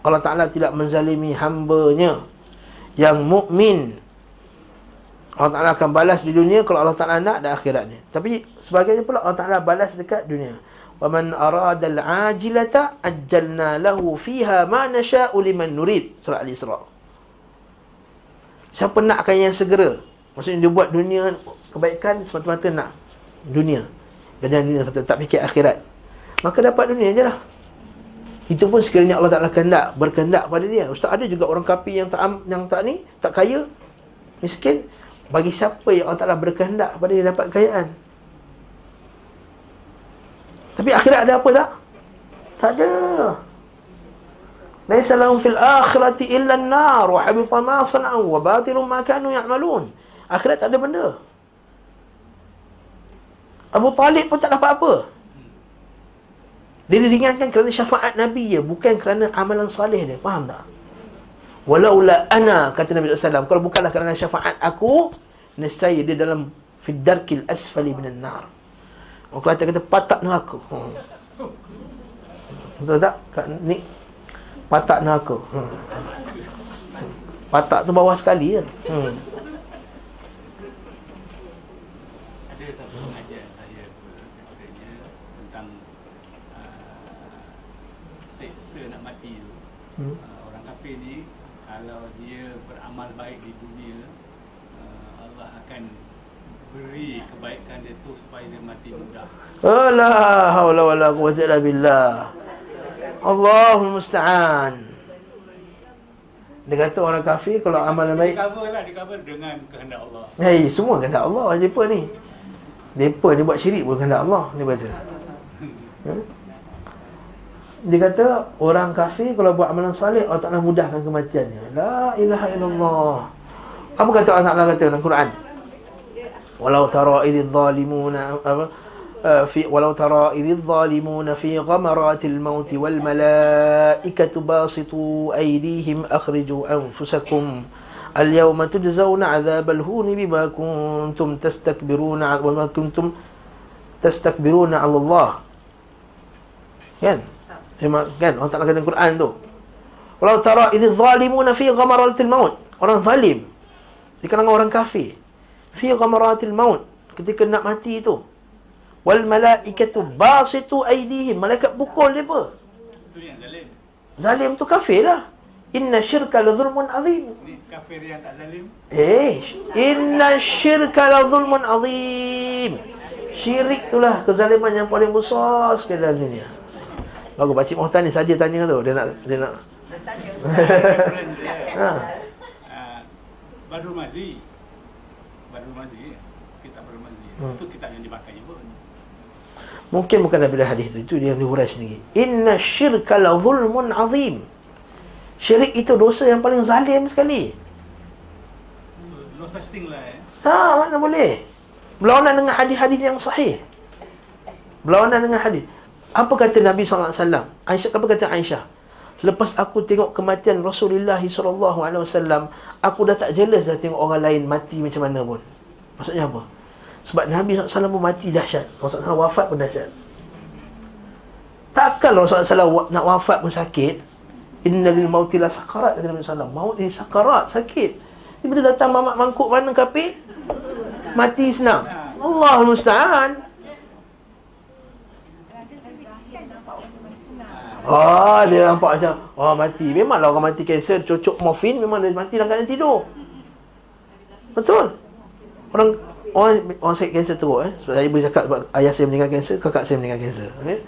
Allah Ta'ala tidak menzalimi hambanya yang mukmin. Allah Ta'ala akan balas di dunia kalau Allah Ta'ala nak dan akhirat ni. Tapi sebagainya pula Allah Ta'ala balas dekat dunia. وَمَنْ أَرَادَ الْعَاجِلَةَ أَجَّلْنَا لَهُ فِيهَا مَا نَشَاءُ لِمَنْ نُرِيد Surah Al-Isra' Siapa nakkan yang segera Maksudnya dia buat dunia kebaikan semata-mata nak dunia Jangan dunia kata tak fikir akhirat Maka dapat dunia je lah Itu pun sekiranya Allah Ta'ala kehendak Berkehendak pada dia Ustaz ada juga orang kapi yang tak yang tak ni Tak kaya Miskin Bagi siapa yang Allah Ta'ala berkehendak pada dia dapat kekayaan Tapi akhirat ada apa tak? Tak ada Laisa lahum fil akhirati illa an-nar wa habita ma sana'u wa batilun ma kanu ya'malun. Akhirat tak ada benda. Abu Talib pun tak dapat apa. Dia diringankan kerana syafaat Nabi je, bukan kerana amalan salih dia. Faham tak? Walaula ana kata Nabi SAW Kalau bukanlah kerana syafaat aku Nescaya dia dalam Fiddarkil asfali minan nar Orang kata kata patak neraka hmm. Betul tak? Kat ni Patak neraka. Hmm. Patak tu bawah sekali je. Hmm. Ada satu pengajian saya katanya tentang uh, seksa nak mati tu. Hmm. Uh, orang kafir ni kalau dia beramal baik di dunia uh, Allah akan beri kebaikan dia tu supaya dia mati mudah. La haula wala quwwata illa billah. Allahul musta'an. Dia kata orang kafir kalau amalan baik Di cover lah, di cover dengan kehendak Allah. Hei, semua kehendak Allah mereka ni. Mereka ni buat syirik pun kehendak Allah dia kata. Ha? Dia kata orang kafir kalau buat amalan salih Allah Taala mudahkan kematiannya. La ilaha illallah. Apa kata Allah Taala kata dalam Quran? Walau tara idh zalimuna apa آه، في ولو ترى إذ الظالمون في غمرات الموت والملائكة باسطوا أيديهم أخرجوا أنفسكم اليوم تجزون عذاب الهون بما كنتم تستكبرون وما كنتم تستكبرون على الله. كان كان orang tak nak kena Quran tu. Walau tara idh zalimun fi ghamaratil maut. Orang zalim. Di kalangan orang kafir. Fi ghamaratil maut. Ketika nak mati tu. Wal malaikatu basitu aydihim malaikat pukul dia apa zalim. zalim tu kafir lah inna syirka la zulmun azim kafir yang tak zalim. eh inna syirka la zulmun azim syirik itulah kezaliman yang paling besar sekali dalam dunia Bagus Pakcik Mohtan ni saja tanya tu dia nak dia nak ha. Uh, Badrul Mazi. Badrul Mazi. Kitab Badrul Mazi. Hmm. Itu kitab yang dipakai. Mungkin bukan daripada hadis tu Itu dia yang dihurai sendiri. Inna syirka la zulmun azim. Syirik itu dosa yang paling zalim sekali. No such thing lah eh. Ha, mana boleh? Berlawanan dengan hadis-hadis yang sahih. Berlawanan dengan hadis. Apa kata Nabi SAW Aisyah, apa kata Aisyah? Lepas aku tengok kematian Rasulullah SAW Aku dah tak jealous dah tengok orang lain mati macam mana pun. Maksudnya apa? Sebab Nabi SAW pun mati dahsyat. Rasulullah SAW wafat pun dahsyat. Takkan Rasulullah SAW nak wafat pun sakit. Inna lil mauti la sakarat kata Nabi SAW Maut ni sakarat, sakit. Tiba-tiba datang mamak mangkuk mana kapit Mati senang. Allah musta'an. Ah, dia nampak macam Oh mati. Memanglah orang mati kanser Cocok morfin Memang dia mati dalam keadaan tidur. Betul? Orang Orang, orang sakit kanser teruk eh. Sebab saya boleh cakap sebab ayah saya meninggal kanser, kakak saya meninggal kanser. Okay?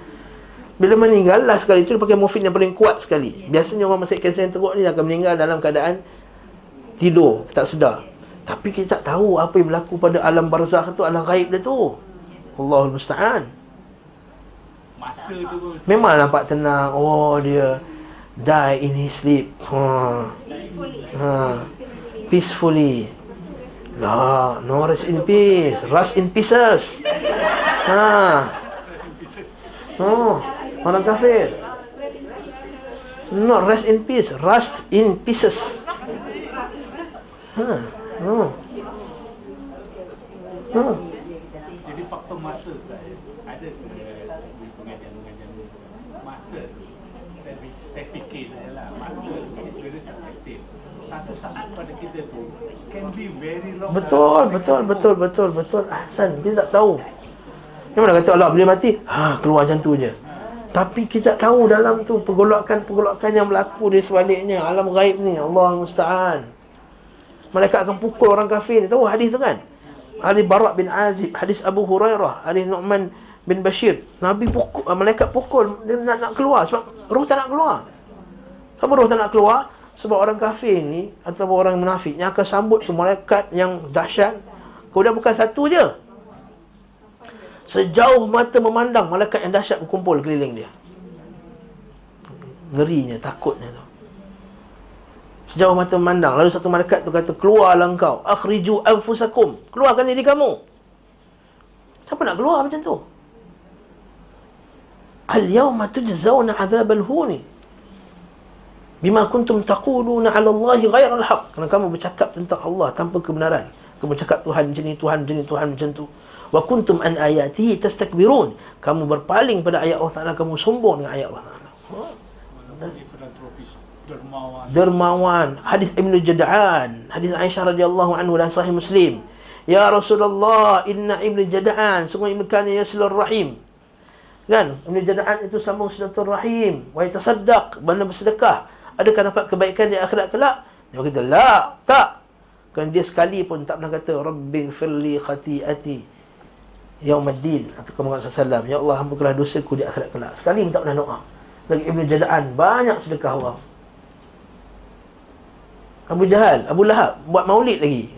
Bila meninggal, last sekali tu dia pakai morfin yang paling kuat sekali. Biasanya orang sakit kanser yang teruk ni akan meninggal dalam keadaan tidur, tak sedar. Tapi kita tak tahu apa yang berlaku pada alam barzakh tu, alam gaib dia tu. Allahul musta'an. Masa tu pun Memang nampak tenang. Oh dia die in his sleep. Ha. Ha. Peacefully. La, no rest in peace. Rest in pieces. Ha. Oh, orang kafir. Not rest in peace, rust in pieces. Ha. Oh. Oh. Jadi faktor masa pula ya. Ada uh, di pengajian-pengajian masa saya, fi- saya fikir saja lah masa is very subjective. Satu saat pada kita tu can be very long. Betul, betul, betul, betul, betul. Ahsan, kita tak tahu. Memang dah kata Allah bila mati, ha, keluar macam tu je. Tapi kita tak tahu dalam tu pergolakan-pergolakan yang berlaku di sebaliknya. Alam gaib ni, Allah musta'an. Malaikat akan pukul orang kafir ni. Tahu hadis tu kan? Hadis Barak bin Azib, hadis Abu Hurairah, hadis Nu'man bin Bashir. Nabi pukul, malaikat pukul, dia nak, nak keluar sebab roh tak nak keluar. Kenapa roh tak nak keluar? Sebab orang kafir ni atau orang munafik yang akan sambut tu malaikat yang dahsyat. Kemudian bukan satu je. Sejauh mata memandang malaikat yang dahsyat berkumpul keliling dia. Ngerinya, takutnya tu. Sejauh mata memandang lalu satu malaikat tu kata keluarlah engkau akhriju anfusakum keluarkan diri kamu siapa nak keluar macam tu al yawma tujzauna adzabal huni bima kuntum taquluna 'ala Allah ghairal haq kerana kamu bercakap tentang Allah tanpa kebenaran. Kamu bercakap Tuhan macam ni Tuhan macam ni Tuhan macam tu. Wa kuntum an ayatihi tastakbirun. Kamu berpaling pada ayat Allah Taala kamu sombong dengan ayat Allah Taala. Filantropi Dermawan. dermawan. Hadis Ibnu Jada'an hadis Aisyah radhiyallahu anhu dan sahih Muslim. Ya Rasulullah inna Ibnu Jada'an semua Ibnu kan yaslur rahim kan? Ibnu Jada'an itu sambung silaturahim. Wa yatasaddaq. Bana bersedekah adakah dapat kebaikan di akhirat kelak? Dia kata la tak. Kan dia sekali pun tak pernah kata rabbi firli khati'ati yaumaddin atau kama sallam ya Allah ampunkanlah dosaku di akhirat kelak. Sekali pun tak pernah doa. Lagi Ibnu Jada'an banyak sedekah orang. Abu Jahal, Abu Lahab buat maulid lagi.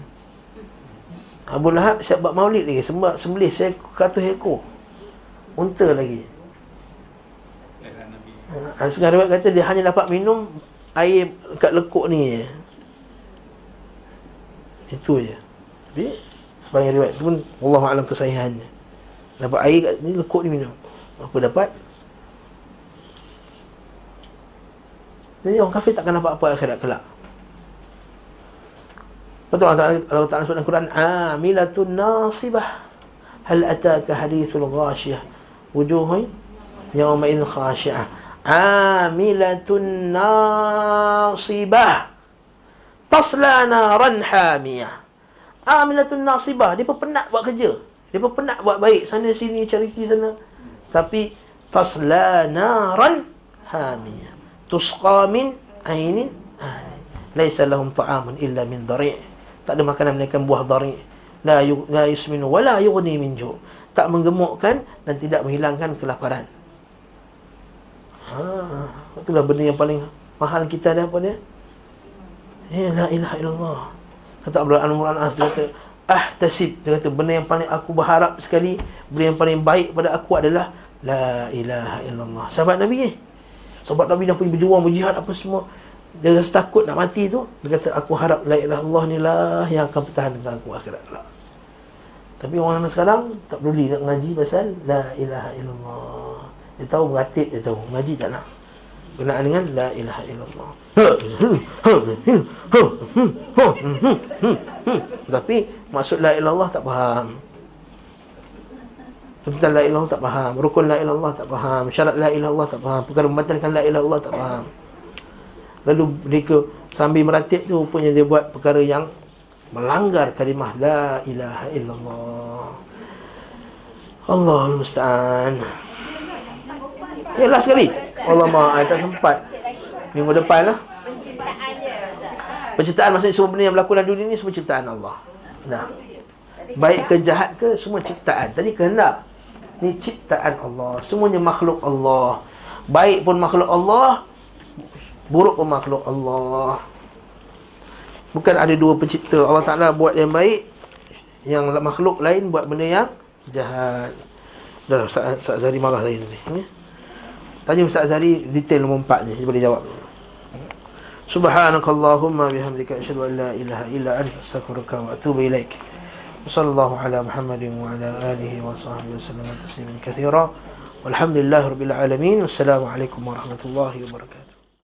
Abu Lahab siap buat maulid lagi. Sembah sembelih saya kata ekor. Unta lagi. Nabi. Ha, setengah riwayat kata dia hanya dapat minum air kat lekuk ni je. Itu je. Tapi sebagai riwayat tu pun Allah Alam kesahihannya. Dapat air kat ni lekuk ni minum. Apa dapat? Jadi orang kafir takkan dapat apa akhirat kelak. Betul Allah Ta'ala, Allah Ta'ala sebut dalam Quran Amilatun nasibah Hal ataka hadithul ghashiyah Wujuhun Yawma'in khasyiah Amilatun nasibah. Tasla naran hamiyah. Amilatun nasibah. Dia pun penat buat kerja. Dia pun penat buat baik. Sana sini charity sana. Tapi Tasla naran hamiyah. Tusqa min ainin anin. Laisa lahum ta'amun illa min dari' tak ada makanan melainkan buah dari la yusminu wala yughni min ju. Tak menggemukkan dan tidak menghilangkan kelaparan ha itulah benda yang paling mahal kita ada apa dia ya la ilaha illallah. Kata Abdul Anwar Al-As dia kata ahtasib dia kata benda yang paling aku berharap sekali benda yang paling baik pada aku adalah la ilaha illallah. Sahabat nabi ni sahabat nabi dah pergi berjuang berjihad apa semua. Dia rasa takut nak mati tu. Dia kata aku harap la ilaha illallah ni lah yang akan pertahankan aku akhirat kelak. Tapi orang zaman sekarang tak peduli nak ngaji pasal la ilaha illallah dia tahu beratib dia tahu. Ngaji tak nak. Berkenaan dengan la ilaha illallah. Tapi maksud la ilallah tak faham. Tentang la ilallah tak faham. Rukun la ilallah tak faham. Syarat la ilallah tak faham. Perkara membatalkan la ilallah tak faham. Lalu mereka sambil meratib tu rupanya dia buat perkara yang melanggar kalimah la ilaha illallah. Allahul musta'an. Ya last sekali. Allah maaf, tak sempat. Minggu depan lah. Penciptaan maksudnya semua benda yang berlaku dalam dunia ni semua ciptaan Allah. Nah. Baik ke jahat ke semua ciptaan. Tadi kehendak. Ni ciptaan Allah. Semuanya makhluk Allah. Baik pun makhluk Allah, buruk pun makhluk Allah bukan ada dua pencipta Allah Ta'ala buat yang baik yang makhluk lain buat benda yang jahat dah Ustaz, Ustaz Zari marah saya nanti ya? Tanya Ustaz Zari detail nombor empat ni dia boleh jawab Subhanakallahumma bihamdika asyhadu an la ilaha illa anta astaghfiruka wa atubu ilaik. Sallallahu ala Muhammadin wa ala alihi wa sahbihi wasallam tasliman katsira. Walhamdulillahirabbil alamin. Wassalamu alaikum warahmatullahi wabarakatuh.